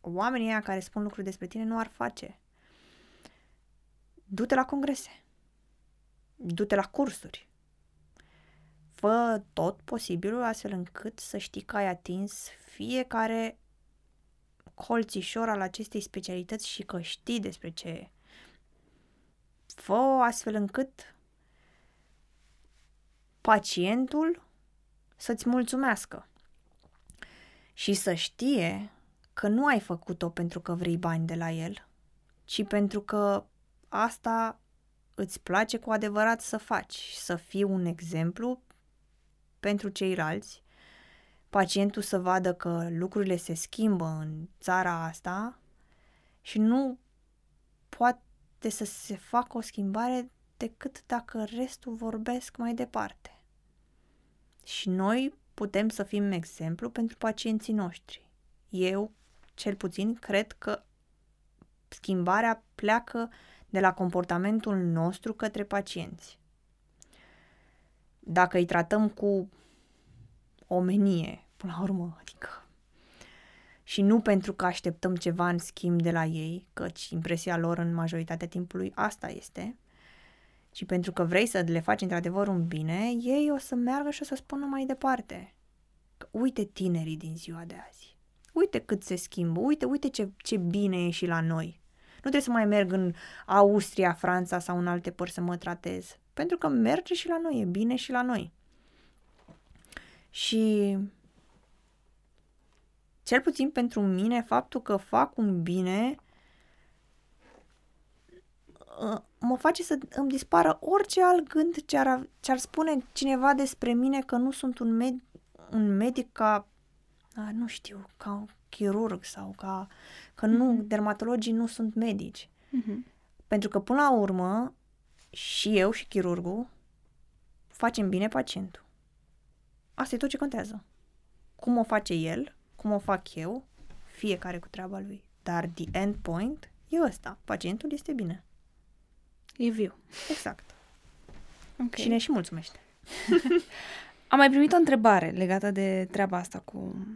oamenii ăia care spun lucruri despre tine nu ar face. Du-te la congrese. Du-te la cursuri. Fă tot posibilul astfel încât să știi că ai atins fiecare colțișor al acestei specialități și că știi despre ce e. Fă astfel încât pacientul să-ți mulțumească și să știe că nu ai făcut-o pentru că vrei bani de la el, ci pentru că asta îți place cu adevărat să faci, să fii un exemplu pentru ceilalți, pacientul să vadă că lucrurile se schimbă în țara asta și nu poate să se facă o schimbare decât dacă restul vorbesc mai departe. Și noi putem să fim exemplu pentru pacienții noștri. Eu, cel puțin, cred că schimbarea pleacă de la comportamentul nostru către pacienți. Dacă îi tratăm cu omenie, până la urmă, adică și nu pentru că așteptăm ceva în schimb de la ei, căci impresia lor în majoritatea timpului asta este, ci pentru că vrei să le faci într-adevăr un bine, ei o să meargă și o să spună mai departe. Că uite tinerii din ziua de azi. Uite cât se schimbă, uite, uite ce, ce bine e și la noi. Nu trebuie să mai merg în Austria, Franța sau în alte părți să mă tratez. Pentru că merge și la noi, e bine și la noi. Și cel puțin pentru mine, faptul că fac un bine ă, mă face să îmi dispară orice alt gând ce ar, ce ar spune cineva despre mine că nu sunt un, med- un medic ca, a, nu știu, ca un chirurg sau ca, că nu, mm-hmm. dermatologii nu sunt medici. Mm-hmm. Pentru că până la urmă și eu și chirurgul facem bine pacientul. Asta e tot ce contează. Cum o face el, cum o fac eu, fiecare cu treaba lui. Dar the end point e ăsta. Pacientul este bine. E viu. Exact. Okay. Și ne și mulțumește. Am mai primit o întrebare legată de treaba asta cu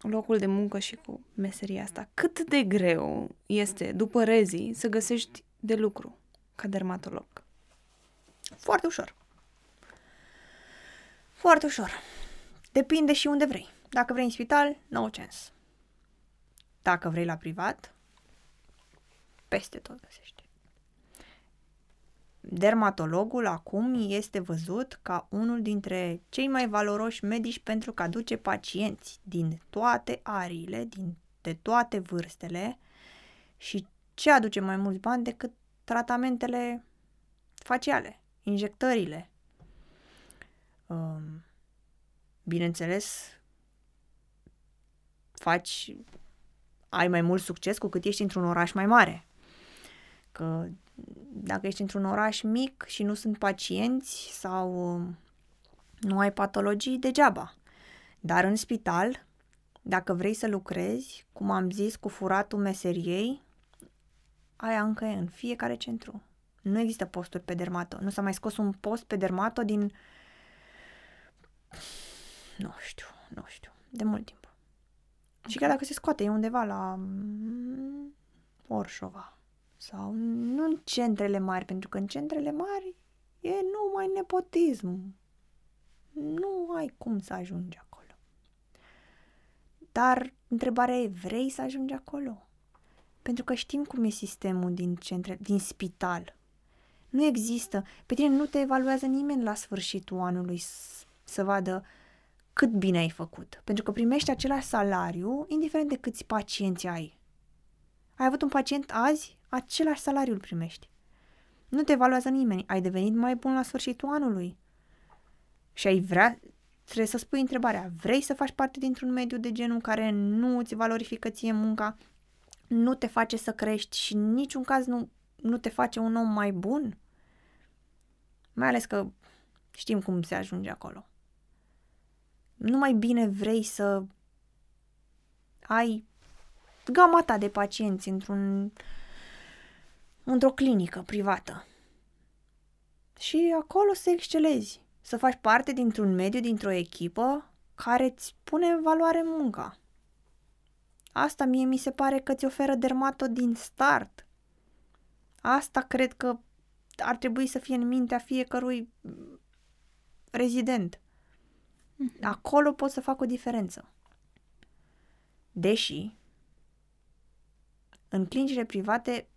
locul de muncă și cu meseria asta. Cât de greu este, după rezi, să găsești de lucru ca dermatolog? Foarte ușor. Foarte ușor. Depinde și unde vrei. Dacă vrei în spital, no chance. Dacă vrei la privat, peste tot găsești. Dermatologul acum este văzut ca unul dintre cei mai valoroși medici pentru că aduce pacienți din toate ariile, din de toate vârstele și ce aduce mai mulți bani decât tratamentele faciale, injectările. Um, bineînțeles, faci, ai mai mult succes cu cât ești într-un oraș mai mare. Că dacă ești într-un oraș mic și nu sunt pacienți sau um, nu ai patologii, degeaba. Dar în spital, dacă vrei să lucrezi, cum am zis, cu furatul meseriei, aia încă e în fiecare centru. Nu există posturi pe dermato. Nu s-a mai scos un post pe dermato din... Nu știu, nu știu. De mult timp. Okay. Și chiar dacă se scoate, e undeva la mm, Orșova. Sau nu în centrele mari, pentru că în centrele mari e numai nepotism. Nu ai cum să ajungi acolo. Dar întrebarea e, vrei să ajungi acolo? Pentru că știm cum e sistemul din, centre, din spital. Nu există. Pe tine nu te evaluează nimeni la sfârșitul anului să, să vadă cât bine ai făcut. Pentru că primești același salariu, indiferent de câți pacienți ai. Ai avut un pacient azi, același salariu îl primești. Nu te evaluează nimeni. Ai devenit mai bun la sfârșitul anului. Și ai vrea, trebuie să spui întrebarea, vrei să faci parte dintr-un mediu de genul care nu îți valorifică ție munca, nu te face să crești și în niciun caz nu, nu te face un om mai bun? Mai ales că știm cum se ajunge acolo. Nu mai bine vrei să ai gama ta de pacienți într-un, într-o clinică privată. Și acolo să excelezi să faci parte dintr-un mediu, dintr-o echipă care îți pune în valoare munca. Asta mie mi se pare că ți oferă dermato din start. Asta cred că ar trebui să fie în mintea fiecărui rezident. Mhm. Acolo pot să fac o diferență. Deși, în clinicile private,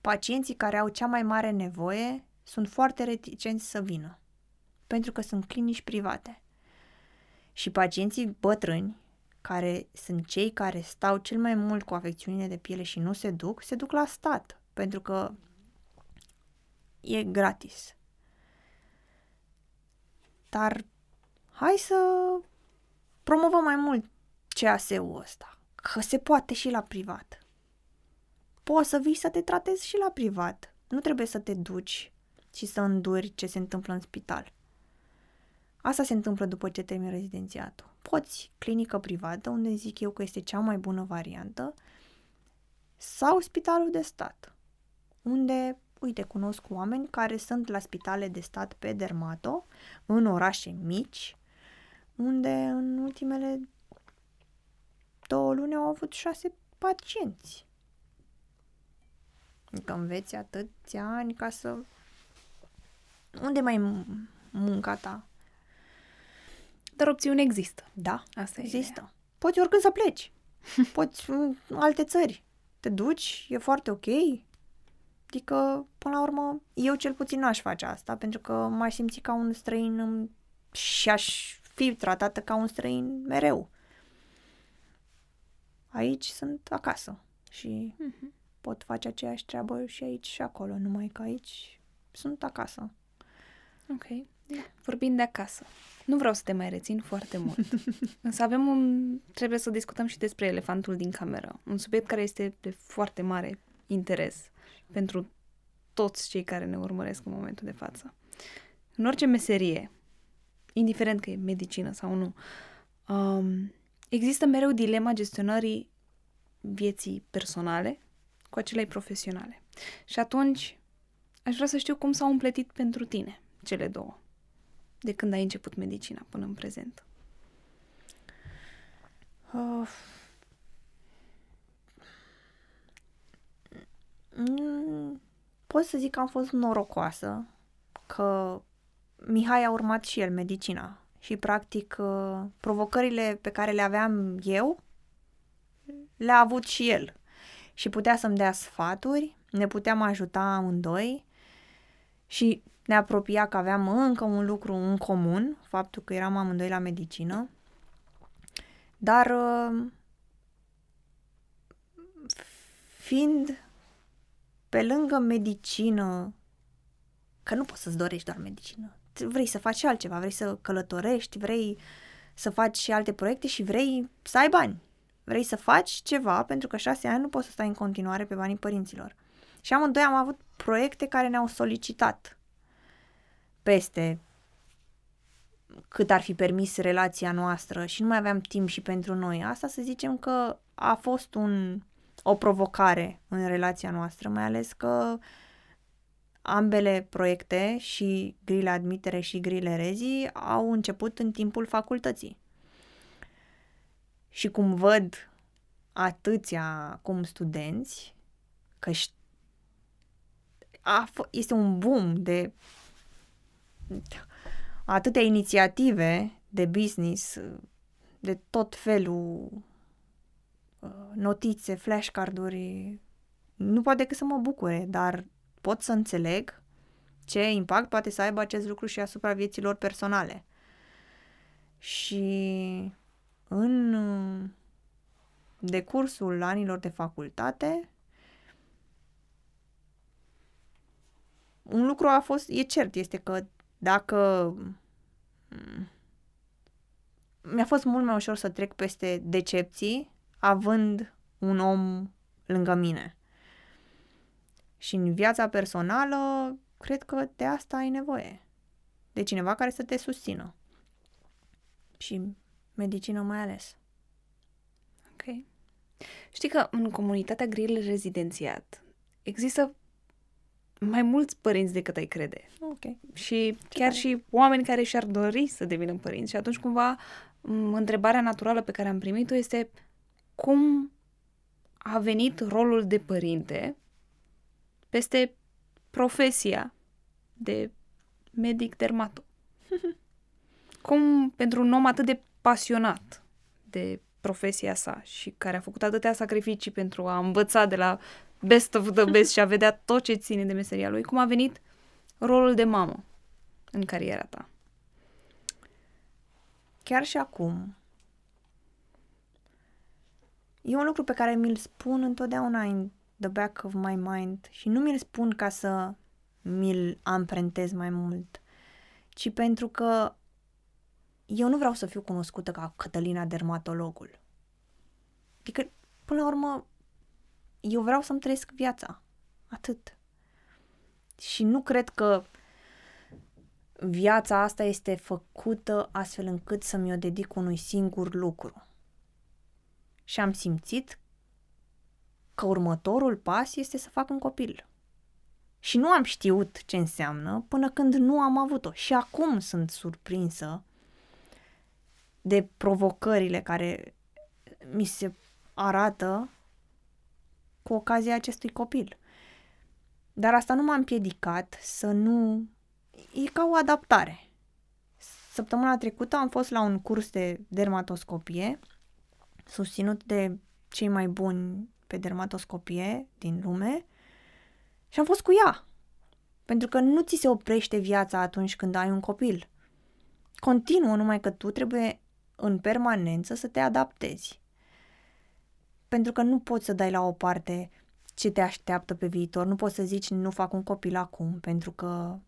pacienții care au cea mai mare nevoie sunt foarte reticenți să vină pentru că sunt clinici private. Și pacienții bătrâni, care sunt cei care stau cel mai mult cu afecțiunile de piele și nu se duc, se duc la stat, pentru că e gratis. Dar hai să promovăm mai mult CAS-ul ăsta, că se poate și la privat. Poți să vii să te tratezi și la privat. Nu trebuie să te duci și să înduri ce se întâmplă în spital. Asta se întâmplă după ce termin rezidențiatul. Poți clinică privată, unde zic eu că este cea mai bună variantă, sau spitalul de stat, unde, uite, cunosc oameni care sunt la spitale de stat pe dermato, în orașe mici, unde în ultimele două luni au avut șase pacienți. Adică înveți atâția ani ca să... Unde mai munca ta? Dar opțiuni există. Da, asta există. Ideea. Poți oricând să pleci. Poți în alte țări. Te duci, e foarte ok. Adică, până la urmă, eu cel puțin nu aș face asta, pentru că m-aș simți ca un străin și aș fi tratată ca un străin mereu. Aici sunt acasă și uh-huh. pot face aceeași treabă și aici și acolo, numai că aici sunt acasă. Ok. Vorbind de acasă, nu vreau să te mai rețin foarte mult. Însă avem un... Trebuie să discutăm și despre elefantul din cameră. Un subiect care este de foarte mare interes pentru toți cei care ne urmăresc în momentul de față. În orice meserie, indiferent că e medicină sau nu, um, există mereu dilema gestionării vieții personale cu acelei profesionale. Și atunci aș vrea să știu cum s-au împletit pentru tine cele două de când ai început medicina până în prezent? Uh, pot să zic că am fost norocoasă că Mihai a urmat și el medicina și, practic, uh, provocările pe care le aveam eu le-a avut și el. Și putea să-mi dea sfaturi, ne puteam ajuta amândoi și ne apropia că aveam încă un lucru în comun, faptul că eram amândoi la medicină. Dar uh, fiind pe lângă medicină, că nu poți să-ți dorești doar medicină, vrei să faci altceva, vrei să călătorești, vrei să faci și alte proiecte și vrei să ai bani. Vrei să faci ceva, pentru că șase ani nu poți să stai în continuare pe banii părinților. Și amândoi am avut proiecte care ne-au solicitat peste cât ar fi permis relația noastră și nu mai aveam timp și pentru noi. Asta să zicem că a fost un, o provocare în relația noastră, mai ales că ambele proiecte, și grile admitere și grile rezi, au început în timpul facultății. Și cum văd atâția cum studenți, că a f- este un boom de atâtea inițiative de business, de tot felul, uh, notițe, flashcard-uri, nu poate decât să mă bucure, dar pot să înțeleg ce impact poate să aibă acest lucru și asupra vieților personale. Și în decursul anilor de facultate, un lucru a fost, e cert, este că dacă mi-a fost mult mai ușor să trec peste decepții având un om lângă mine. Și în viața personală, cred că de asta ai nevoie. De cineva care să te susțină. Și medicină mai ales. Ok. Știi că în comunitatea grill rezidențiat există mai mulți părinți decât ai crede. Ok. Și chiar și oameni care și-ar dori să devină părinți. Și atunci, cumva, întrebarea naturală pe care am primit-o este cum a venit rolul de părinte peste profesia de medic dermato. Cum pentru un om atât de pasionat de profesia sa și care a făcut atâtea sacrificii pentru a învăța de la best of the best și a vedea tot ce ține de meseria lui, cum a venit rolul de mamă în cariera ta? Chiar și acum, e un lucru pe care mi-l spun întotdeauna în the back of my mind și nu mi-l spun ca să mi-l amprentez mai mult, ci pentru că eu nu vreau să fiu cunoscută ca Cătălina dermatologul. Adică, până la urmă, eu vreau să-mi trăiesc viața. Atât. Și nu cred că viața asta este făcută astfel încât să-mi o dedic unui singur lucru. Și am simțit că următorul pas este să fac un copil. Și nu am știut ce înseamnă până când nu am avut-o. Și acum sunt surprinsă de provocările care mi se arată cu ocazia acestui copil. Dar asta nu m-a împiedicat să nu... E ca o adaptare. Săptămâna trecută am fost la un curs de dermatoscopie susținut de cei mai buni pe dermatoscopie din lume și am fost cu ea. Pentru că nu ți se oprește viața atunci când ai un copil. Continuă, numai că tu trebuie în permanență să te adaptezi. Pentru că nu poți să dai la o parte ce te așteaptă pe viitor. Nu poți să zici nu fac un copil acum pentru că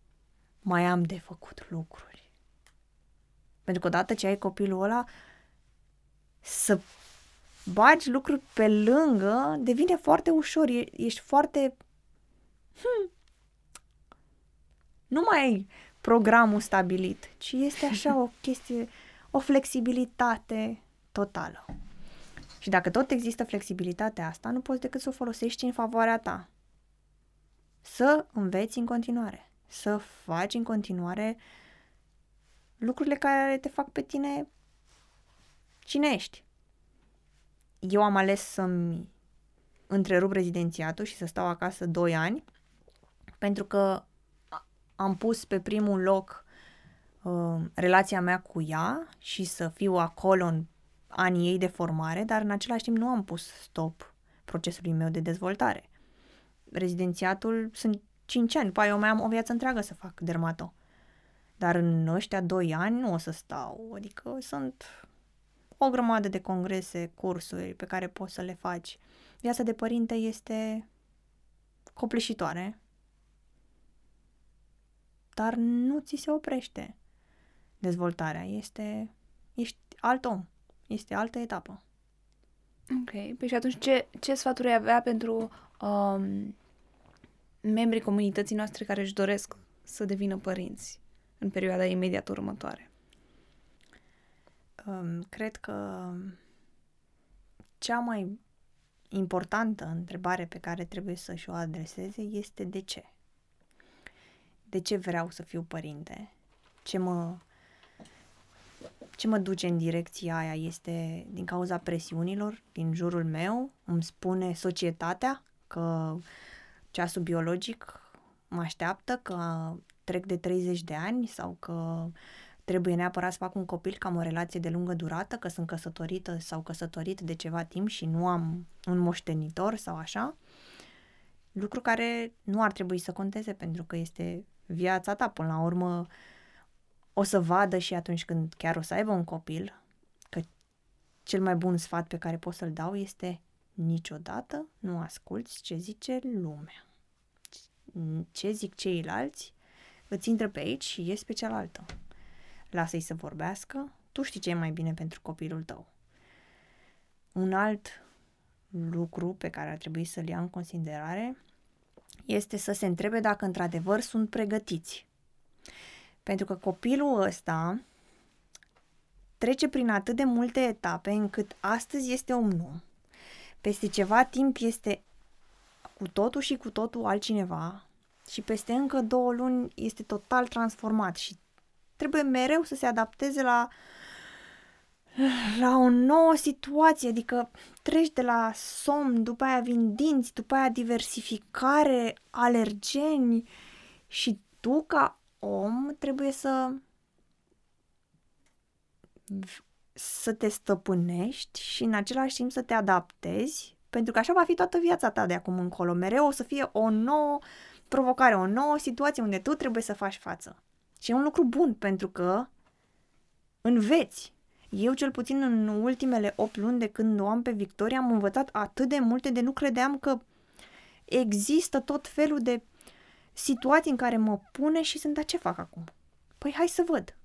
mai am de făcut lucruri. Pentru că odată ce ai copilul ăla, să bagi lucruri pe lângă devine foarte ușor. Ești foarte... Hmm, nu mai ai programul stabilit, ci este așa o chestie, o flexibilitate totală. Și dacă tot există flexibilitatea asta, nu poți decât să o folosești în favoarea ta. Să înveți în continuare, să faci în continuare lucrurile care te fac pe tine cine ești. Eu am ales să-mi întrerup rezidențiatul și să stau acasă 2 ani, pentru că am pus pe primul loc uh, relația mea cu ea și să fiu acolo în anii ei de formare, dar în același timp nu am pus stop procesului meu de dezvoltare. Rezidențiatul sunt 5 ani, după aia eu mai am o viață întreagă să fac dermato. Dar în ăștia 2 ani nu o să stau, adică sunt o grămadă de congrese, cursuri pe care poți să le faci. Viața de părinte este copleșitoare, dar nu ți se oprește dezvoltarea. Este, ești alt om, este altă etapă. Ok, păi și atunci ce, ce sfaturi ai avea pentru um, membrii comunității noastre care își doresc să devină părinți în perioada imediat următoare? Um, cred că cea mai importantă întrebare pe care trebuie să-și o adreseze este de ce. De ce vreau să fiu părinte? Ce mă, ce mă duce în direcția aia? Este din cauza presiunilor din jurul meu? Îmi spune societatea că ceasul biologic mă așteaptă, că trec de 30 de ani sau că trebuie neapărat să fac un copil că am o relație de lungă durată, că sunt căsătorită sau căsătorit de ceva timp și nu am un moștenitor sau așa. Lucru care nu ar trebui să conteze pentru că este viața ta. Până la urmă o să vadă și atunci când chiar o să aibă un copil că cel mai bun sfat pe care pot să-l dau este niciodată nu asculți ce zice lumea. Ce zic ceilalți îți intră pe aici și ies pe cealaltă lasă-i să vorbească, tu știi ce e mai bine pentru copilul tău. Un alt lucru pe care ar trebui să-l ia în considerare este să se întrebe dacă într-adevăr sunt pregătiți. Pentru că copilul ăsta trece prin atât de multe etape încât astăzi este om nou. Peste ceva timp este cu totul și cu totul altcineva și peste încă două luni este total transformat și trebuie mereu să se adapteze la la o nouă situație, adică treci de la somn, după aia vin dinți, după aia diversificare, alergeni și tu ca om trebuie să să te stăpânești și în același timp să te adaptezi, pentru că așa va fi toată viața ta de acum încolo. Mereu o să fie o nouă provocare, o nouă situație unde tu trebuie să faci față. Și e un lucru bun, pentru că înveți. Eu, cel puțin în ultimele 8 luni de când o am pe Victoria, am învățat atât de multe de nu credeam că există tot felul de situații în care mă pune și sunt, da, ce fac acum? Păi hai să văd.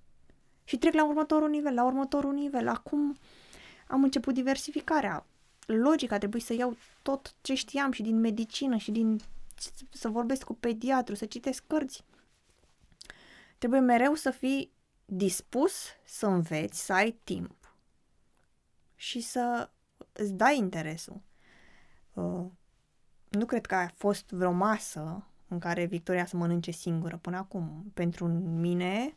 Și trec la următorul nivel, la următorul nivel. Acum am început diversificarea. Logica, trebuie să iau tot ce știam și din medicină și din să vorbesc cu pediatru, să citesc cărți. Trebuie mereu să fii dispus să înveți, să ai timp și să îți dai interesul. Uh, nu cred că a fost vreo masă în care Victoria să mănânce singură până acum. Pentru mine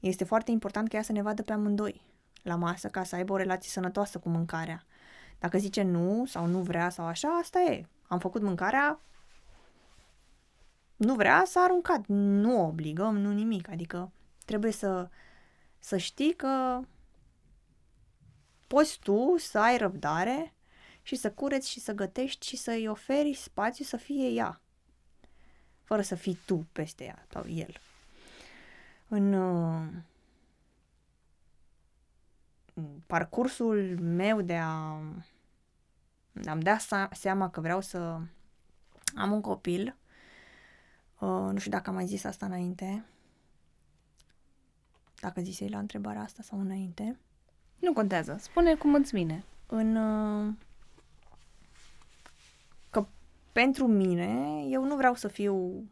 este foarte important ca ea să ne vadă pe amândoi la masă ca să aibă o relație sănătoasă cu mâncarea. Dacă zice nu sau nu vrea sau așa, asta e. Am făcut mâncarea, nu vrea, s-a aruncat. Nu obligăm, nu nimic. Adică trebuie să, să știi că poți tu să ai răbdare și să cureți și să gătești și să-i oferi spațiu să fie ea. Fără să fii tu peste ea sau el. În uh, parcursul meu de a am dat seama că vreau să am un copil, Uh, nu știu dacă am mai zis asta înainte. Dacă zisei la întrebarea asta sau înainte. Nu contează. Spune cum îți vine. În... Uh, că pentru mine, eu nu vreau să fiu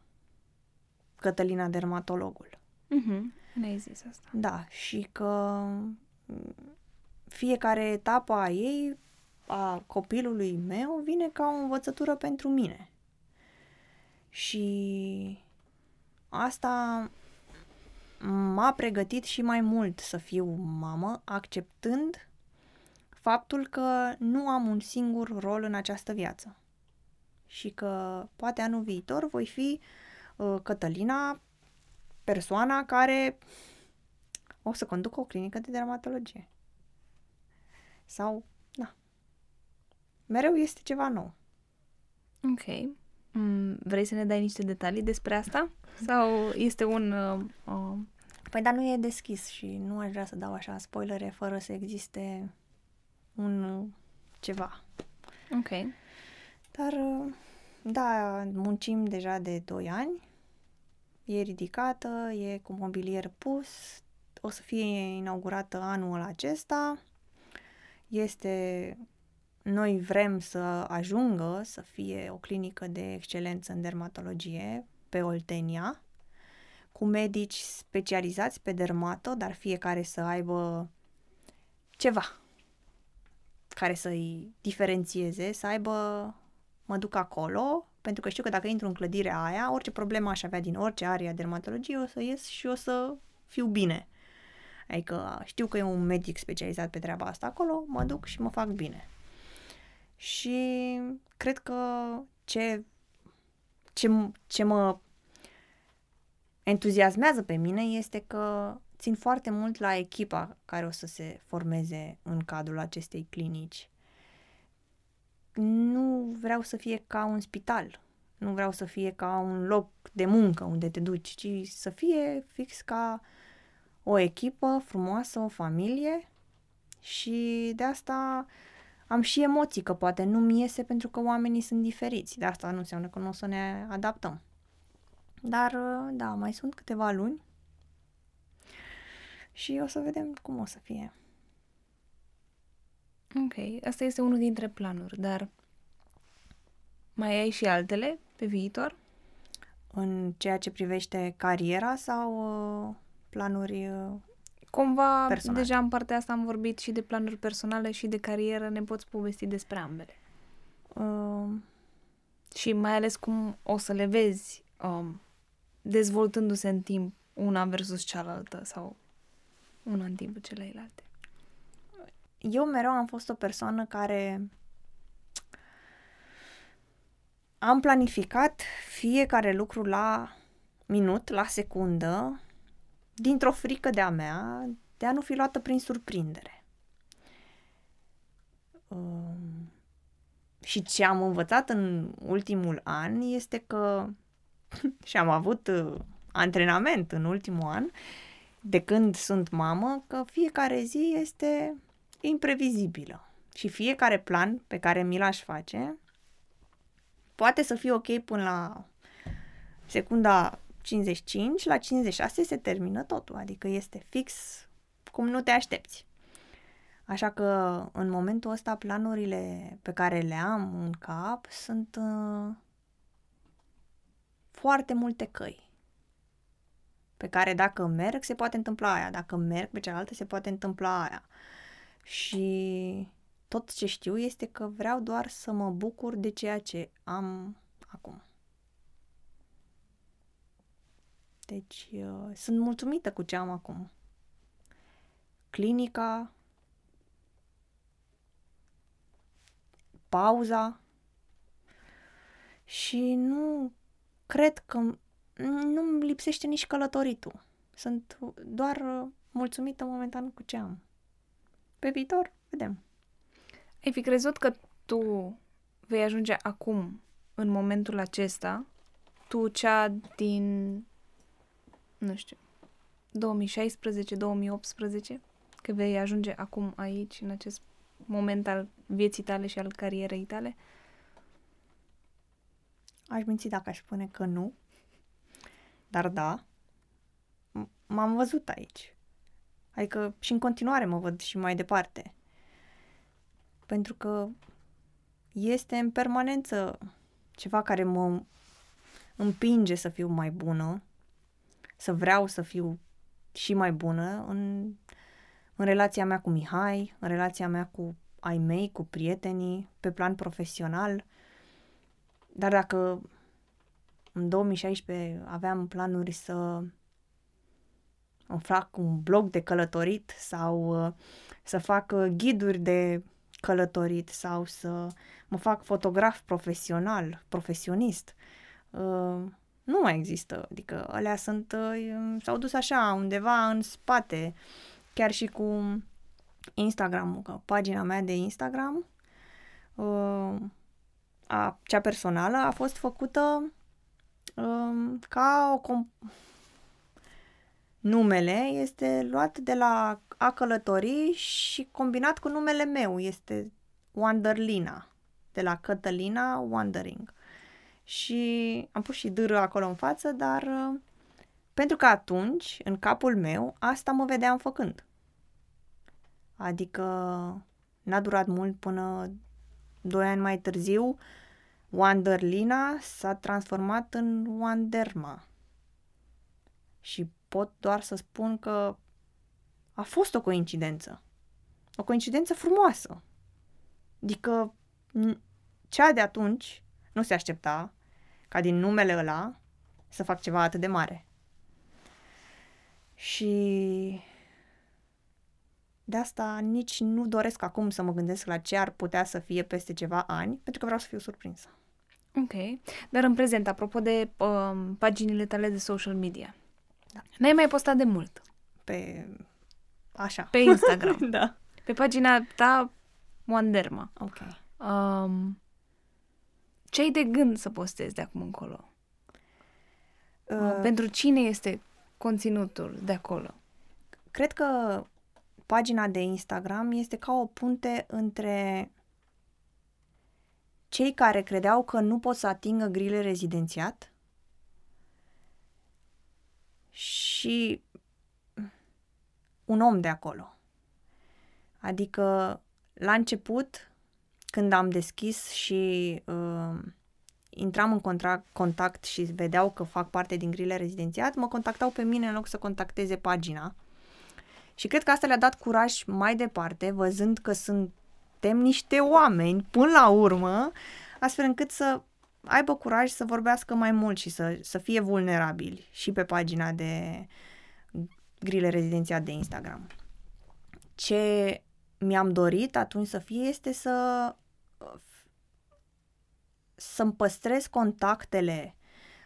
Cătălina dermatologul. Mhm. Ne-ai zis asta. Da, și că fiecare etapă a ei, a copilului meu, vine ca o învățătură pentru mine. Și asta m-a pregătit și mai mult să fiu mamă, acceptând faptul că nu am un singur rol în această viață. Și că poate anul viitor voi fi uh, Cătălina, persoana care o să conduc o clinică de dermatologie. Sau, da. Mereu este ceva nou. Ok. Mm, vrei să ne dai niște detalii despre asta? Sau este un... Uh, uh... Păi, dar nu e deschis și nu aș vrea să dau așa spoilere fără să existe un uh, ceva. Ok. Dar, uh, da, muncim deja de 2 ani. E ridicată, e cu mobilier pus, o să fie inaugurată anul acesta. Este noi vrem să ajungă să fie o clinică de excelență în dermatologie pe Oltenia, cu medici specializați pe dermato, dar fiecare să aibă ceva care să-i diferențieze, să aibă mă duc acolo, pentru că știu că dacă intru în clădirea aia, orice problemă aș avea din orice area dermatologie, o să ies și o să fiu bine. Adică știu că e un medic specializat pe treaba asta acolo, mă duc și mă fac bine. Și cred că ce, ce, ce mă entuziasmează pe mine este că țin foarte mult la echipa care o să se formeze în cadrul acestei clinici. Nu vreau să fie ca un spital, nu vreau să fie ca un loc de muncă unde te duci, ci să fie fix ca o echipă frumoasă, o familie și de asta am și emoții că poate nu-mi iese pentru că oamenii sunt diferiți. De asta nu înseamnă că nu o să ne adaptăm. Dar, da, mai sunt câteva luni și o să vedem cum o să fie. Ok, asta este unul dintre planuri, dar mai ai și altele pe viitor? În ceea ce privește cariera sau uh, planuri uh, Cumva, personale. deja în partea asta am vorbit și de planuri personale și de carieră, ne poți povesti despre ambele. Uh, și mai ales cum o să le vezi um, dezvoltându-se în timp una versus cealaltă sau una în timpul celelalte. Eu mereu am fost o persoană care am planificat fiecare lucru la minut, la secundă, dintr-o frică de-a mea de a nu fi luată prin surprindere. Um, și ce am învățat în ultimul an este că și am avut uh, antrenament în ultimul an de când sunt mamă că fiecare zi este imprevizibilă și fiecare plan pe care mi l-aș face poate să fie ok până la secunda 55, la 56 se termină totul, adică este fix cum nu te aștepți. Așa că în momentul ăsta planurile pe care le am în cap sunt uh, foarte multe căi pe care dacă merg se poate întâmpla aia, dacă merg pe cealaltă se poate întâmpla aia. Și tot ce știu este că vreau doar să mă bucur de ceea ce am acum. Deci uh, sunt mulțumită cu ce am acum. Clinica, pauza și nu cred că nu-mi lipsește nici călătoritul. Sunt doar uh, mulțumită momentan cu ce am. Pe viitor, vedem. Ai fi crezut că tu vei ajunge acum, în momentul acesta, tu cea din nu știu, 2016-2018, că vei ajunge acum aici, în acest moment al vieții tale și al carierei tale? Aș minți dacă aș spune că nu, dar da, m-am văzut aici. Adică și în continuare mă văd și mai departe. Pentru că este în permanență ceva care mă împinge să fiu mai bună să vreau să fiu și mai bună în, în relația mea cu Mihai, în relația mea cu ai mei, cu prietenii, pe plan profesional. Dar dacă în 2016 aveam planuri să îmi fac un blog de călătorit sau uh, să fac uh, ghiduri de călătorit sau să mă fac fotograf profesional, profesionist, uh, nu mai există. Adică alea sunt, uh, s-au dus așa undeva în spate, chiar și cu Instagram-ul, că pagina mea de Instagram, uh, a, cea personală, a fost făcută uh, ca o comp- numele este luat de la a călătorii și combinat cu numele meu. Este Wanderlina, de la Cătălina Wandering. Și am pus și dâră acolo în față, dar uh, pentru că atunci, în capul meu, asta mă vedeam făcând. Adică n-a durat mult până doi ani mai târziu, Wanderlina s-a transformat în Wanderma. Și pot doar să spun că a fost o coincidență. O coincidență frumoasă. Adică cea de atunci nu se aștepta ca din numele ăla să fac ceva atât de mare. Și de asta nici nu doresc acum să mă gândesc la ce ar putea să fie peste ceva ani, pentru că vreau să fiu surprinsă. Ok. Dar în prezent, apropo de um, paginile tale de social media, da. n-ai mai postat de mult? Pe... așa. Pe Instagram. da. Pe pagina ta Wanderma. Ok. Um, ce ai de gând să postezi de acum încolo? Uh, Pentru cine este conținutul de acolo? Cred că pagina de Instagram este ca o punte între cei care credeau că nu pot să atingă grile rezidențiat și un om de acolo. Adică, la început, când am deschis și uh, intram în contact, contact și vedeau că fac parte din grile rezidențiat, mă contactau pe mine în loc să contacteze pagina. Și cred că asta le-a dat curaj mai departe, văzând că suntem niște oameni până la urmă, astfel încât să aibă curaj să vorbească mai mult și să, să fie vulnerabili și pe pagina de grile rezidențiat de Instagram. Ce mi-am dorit atunci să fie este să să-mi păstrez contactele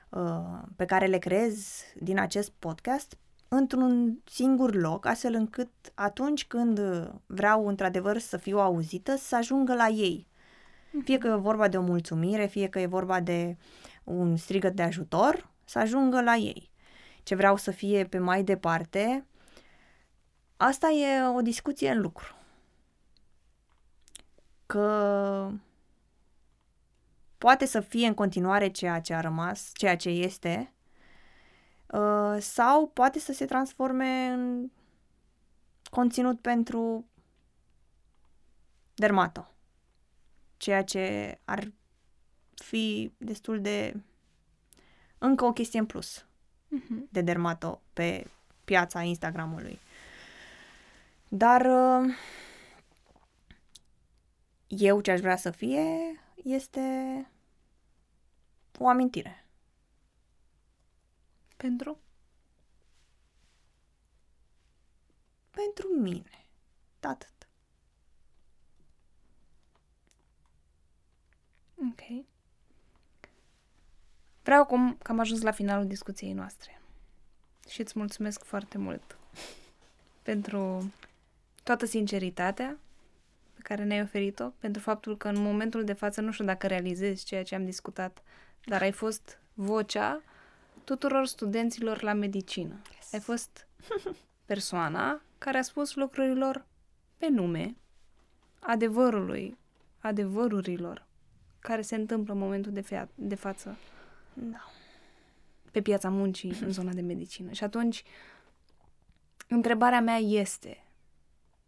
uh, pe care le creez din acest podcast într-un singur loc, astfel încât atunci când vreau într-adevăr să fiu auzită, să ajungă la ei. Fie că e vorba de o mulțumire, fie că e vorba de un strigăt de ajutor, să ajungă la ei. Ce vreau să fie pe mai departe, asta e o discuție în lucru. Că poate să fie în continuare ceea ce a rămas, ceea ce este, uh, sau poate să se transforme în conținut pentru dermato, ceea ce ar fi destul de încă o chestie în plus uh-huh. de dermato pe piața Instagramului. Dar uh, eu ce aș vrea să fie este o amintire. Pentru? Pentru mine. Atât. Ok. Vreau acum că am ajuns la finalul discuției noastre. Și îți mulțumesc foarte mult pentru toată sinceritatea pe care ne-ai oferit-o, pentru faptul că în momentul de față nu știu dacă realizezi ceea ce am discutat dar ai fost vocea tuturor studenților la medicină. Yes. Ai fost persoana care a spus lucrurilor pe nume, adevărului, adevărurilor care se întâmplă în momentul de, fea- de față da. pe piața muncii în zona de medicină. Și atunci, întrebarea mea este,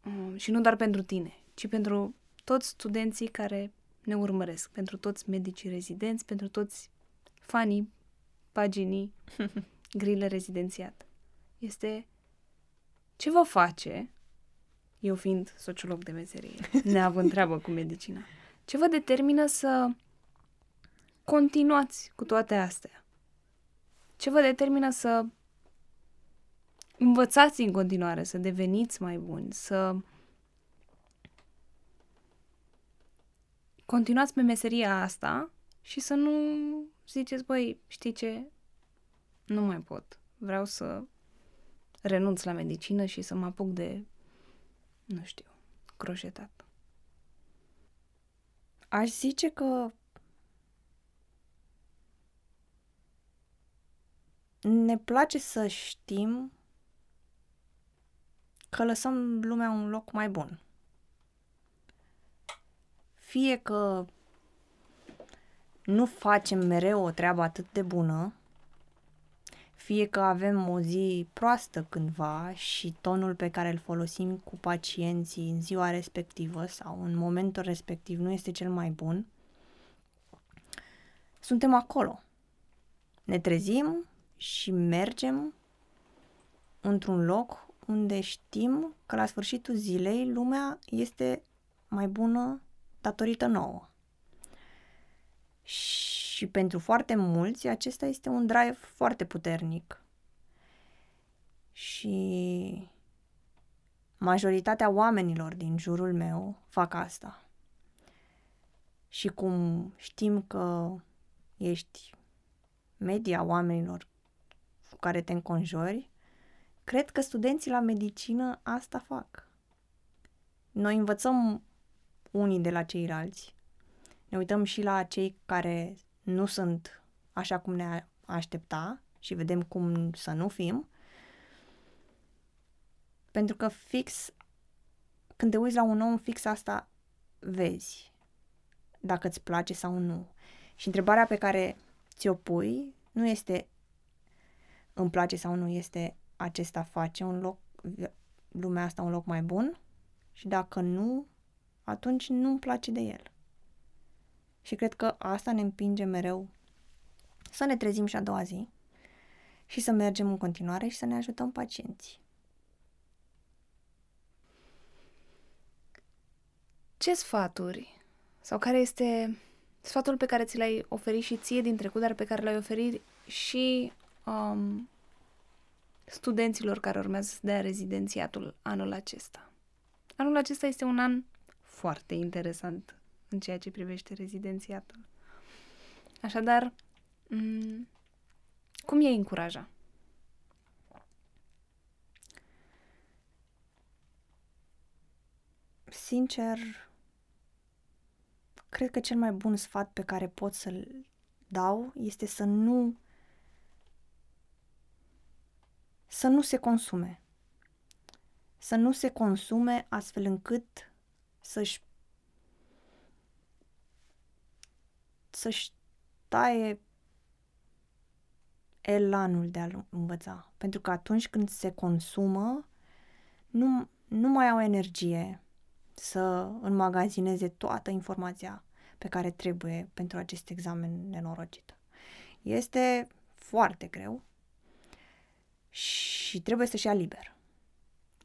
um, și nu doar pentru tine, ci pentru toți studenții care ne urmăresc, pentru toți medicii rezidenți, pentru toți fanii paginii grile rezidențiat. Este ce vă face, eu fiind sociolog de meserie, neavând treabă cu medicina, ce vă determină să continuați cu toate astea? Ce vă determină să învățați în continuare, să deveniți mai buni, să continuați pe meseria asta și să nu ziceți, băi, știi ce, nu mai pot. Vreau să renunț la medicină și să mă apuc de, nu știu, croșetat. Aș zice că ne place să știm că lăsăm lumea un loc mai bun. Fie că nu facem mereu o treabă atât de bună, fie că avem o zi proastă cândva și tonul pe care îl folosim cu pacienții în ziua respectivă sau în momentul respectiv nu este cel mai bun, suntem acolo. Ne trezim și mergem într-un loc unde știm că la sfârșitul zilei lumea este mai bună datorită nouă. Și pentru foarte mulți acesta este un drive foarte puternic. Și majoritatea oamenilor din jurul meu fac asta. Și cum știm că ești media oamenilor cu care te înconjori, cred că studenții la medicină asta fac. Noi învățăm unii de la ceilalți. Ne uităm și la cei care nu sunt așa cum ne aștepta și vedem cum să nu fim. Pentru că fix când te uiți la un om, fix asta vezi. Dacă îți place sau nu. Și întrebarea pe care ți-o pui nu este îmi place sau nu, este acesta face un loc, lumea asta un loc mai bun și dacă nu, atunci nu îmi place de el. Și cred că asta ne împinge mereu să ne trezim și a doua zi și să mergem în continuare și să ne ajutăm pacienții. Ce sfaturi sau care este sfatul pe care ți l-ai oferit și ție din trecut, dar pe care l-ai oferit și um, studenților care urmează să dea rezidențiatul anul acesta? Anul acesta este un an foarte interesant în ceea ce privește rezidențiatul. Așadar, m- cum e încuraja? Sincer, cred că cel mai bun sfat pe care pot să-l dau este să nu să nu se consume. Să nu se consume astfel încât să-și să-și taie elanul de a învăța. Pentru că atunci când se consumă, nu, nu mai au energie să înmagazineze toată informația pe care trebuie pentru acest examen nenorocit. Este foarte greu și trebuie să-și ia liber.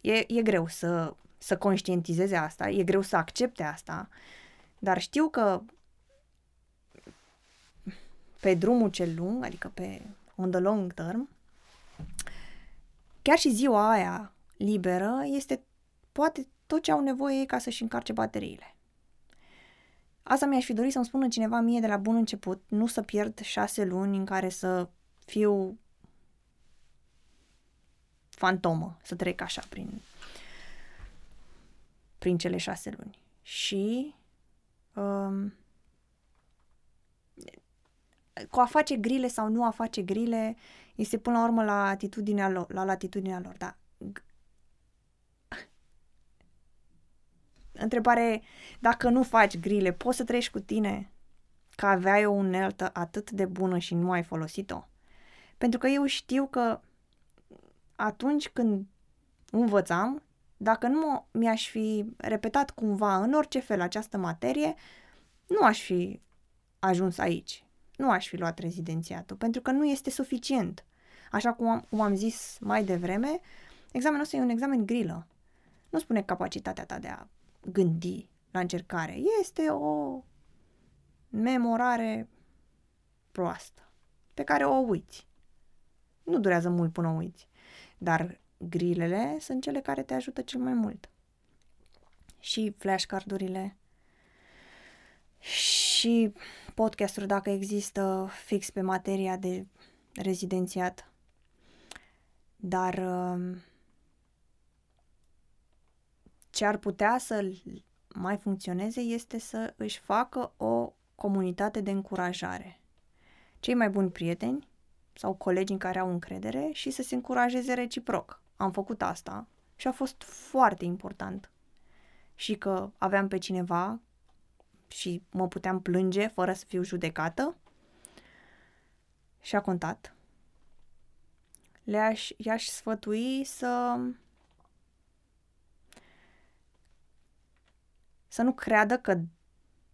E, e greu să, să conștientizeze asta, e greu să accepte asta, dar știu că pe drumul cel lung, adică pe on the long term, chiar și ziua aia liberă este poate tot ce au nevoie ei ca să-și încarce bateriile. Asta mi-aș fi dorit să-mi spună cineva mie de la bun început, nu să pierd șase luni în care să fiu fantomă, să trec așa prin, prin cele șase luni. Și um, cu a face grile sau nu a face grile este până la urmă la atitudinea lor, la latitudinea lor, da. Întrebare, dacă nu faci grile, poți să treci cu tine că aveai o uneltă atât de bună și nu ai folosit-o? Pentru că eu știu că atunci când învățam, dacă nu mi-aș fi repetat cumva în orice fel această materie, nu aș fi ajuns aici. Nu aș fi luat rezidențiatul, pentru că nu este suficient. Așa cum am, cum am zis mai devreme, examenul ăsta e un examen grilă. Nu spune capacitatea ta de a gândi la încercare. Este o memorare proastă, pe care o uiți. Nu durează mult până o uiți. Dar grilele sunt cele care te ajută cel mai mult. Și flashcardurile și podcasturi dacă există fix pe materia de rezidențiat. Dar uh, ce ar putea să mai funcționeze este să își facă o comunitate de încurajare. Cei mai buni prieteni sau colegi în care au încredere și să se încurajeze reciproc. Am făcut asta și a fost foarte important. Și că aveam pe cineva și mă puteam plânge fără să fiu judecată și a contat. Le-aș, i-aș sfătui să să nu creadă că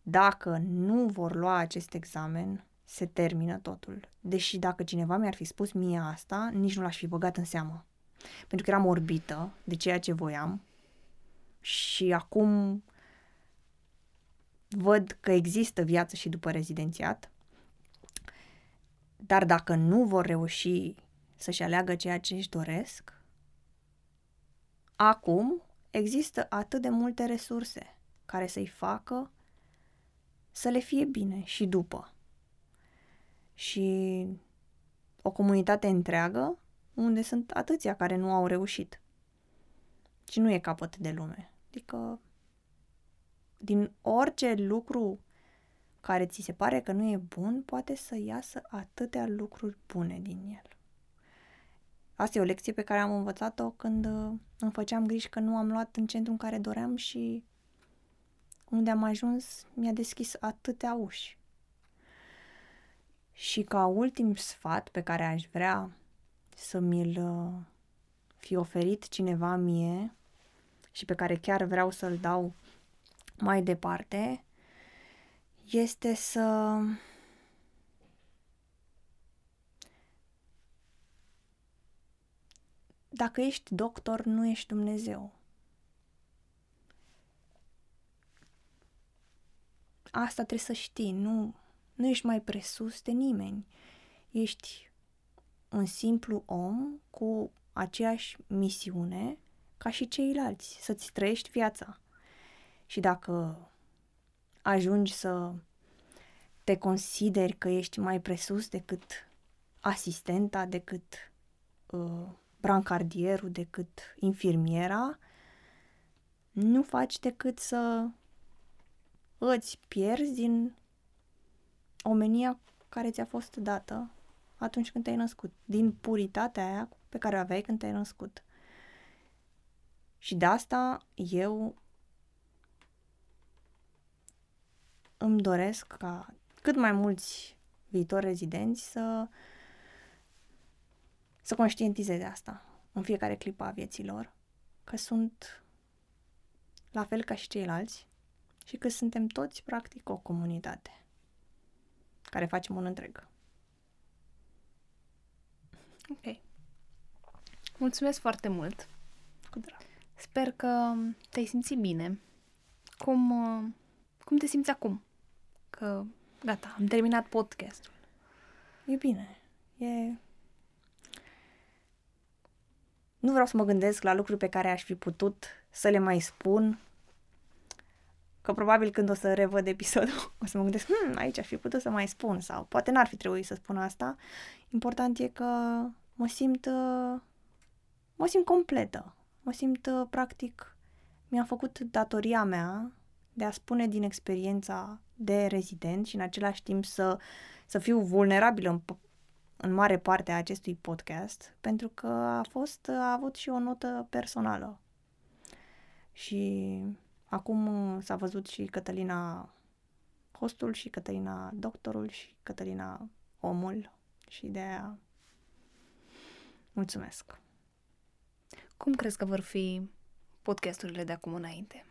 dacă nu vor lua acest examen, se termină totul. Deși dacă cineva mi-ar fi spus mie asta, nici nu l-aș fi băgat în seamă. Pentru că eram orbită de ceea ce voiam și acum văd că există viață și după rezidențiat. Dar dacă nu vor reuși să-și aleagă ceea ce își doresc, acum există atât de multe resurse care să-i facă să le fie bine și după. Și o comunitate întreagă unde sunt atâția care nu au reușit. Și nu e capăt de lume. Adică din orice lucru care ți se pare că nu e bun, poate să iasă atâtea lucruri bune din el. Asta e o lecție pe care am învățat-o când uh, îmi făceam griji că nu am luat în centru în care doream și unde am ajuns mi-a deschis atâtea uși. Și ca ultim sfat pe care aș vrea să mi-l uh, fi oferit cineva mie și pe care chiar vreau să-l dau mai departe, este să dacă ești doctor, nu ești Dumnezeu. Asta trebuie să știi, nu, nu ești mai presus de nimeni. Ești un simplu om cu aceeași misiune ca și ceilalți, să-ți trăiești viața. Și dacă ajungi să te consideri că ești mai presus decât asistenta, decât uh, brancardierul, decât infirmiera, nu faci decât să îți pierzi din omenia care ți-a fost dată atunci când te-ai născut, din puritatea aia pe care o aveai când te-ai născut. Și de asta eu îmi doresc ca cât mai mulți viitori rezidenți să să conștientizeze asta în fiecare clipă a vieților, că sunt la fel ca și ceilalți și că suntem toți, practic, o comunitate care facem un întreg. Ok. Mulțumesc foarte mult. Cu drag. Sper că te-ai simțit bine. Cum, cum te simți acum? Că, gata, am terminat podcastul. E bine. E... Nu vreau să mă gândesc la lucruri pe care aș fi putut să le mai spun că probabil când o să revăd episodul o să mă gândesc, hmm, aici aș fi putut să mai spun sau poate n-ar fi trebuit să spun asta. Important e că mă simt, mă simt completă, mă simt practic, mi-am făcut datoria mea de a spune din experiența de rezident și în același timp să, să fiu vulnerabilă în, în mare parte a acestui podcast, pentru că a fost, a avut și o notă personală. Și Acum uh, s-a văzut și Cătălina hostul și Cătălina doctorul și Cătălina omul și de aia mulțumesc. Cum crezi că vor fi podcasturile de acum înainte?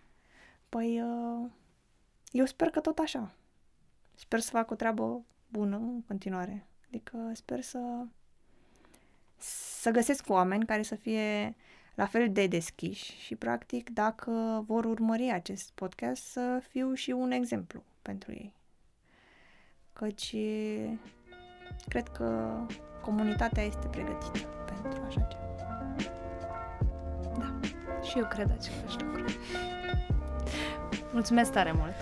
Păi, uh, eu sper că tot așa. Sper să fac o treabă bună în continuare. Adică sper să să găsesc oameni care să fie la fel de deschiși și, practic, dacă vor urmări acest podcast, să fiu și un exemplu pentru ei. Căci cred că comunitatea este pregătită pentru așa ceva. Da, și eu cred același lucru. Mulțumesc tare mult!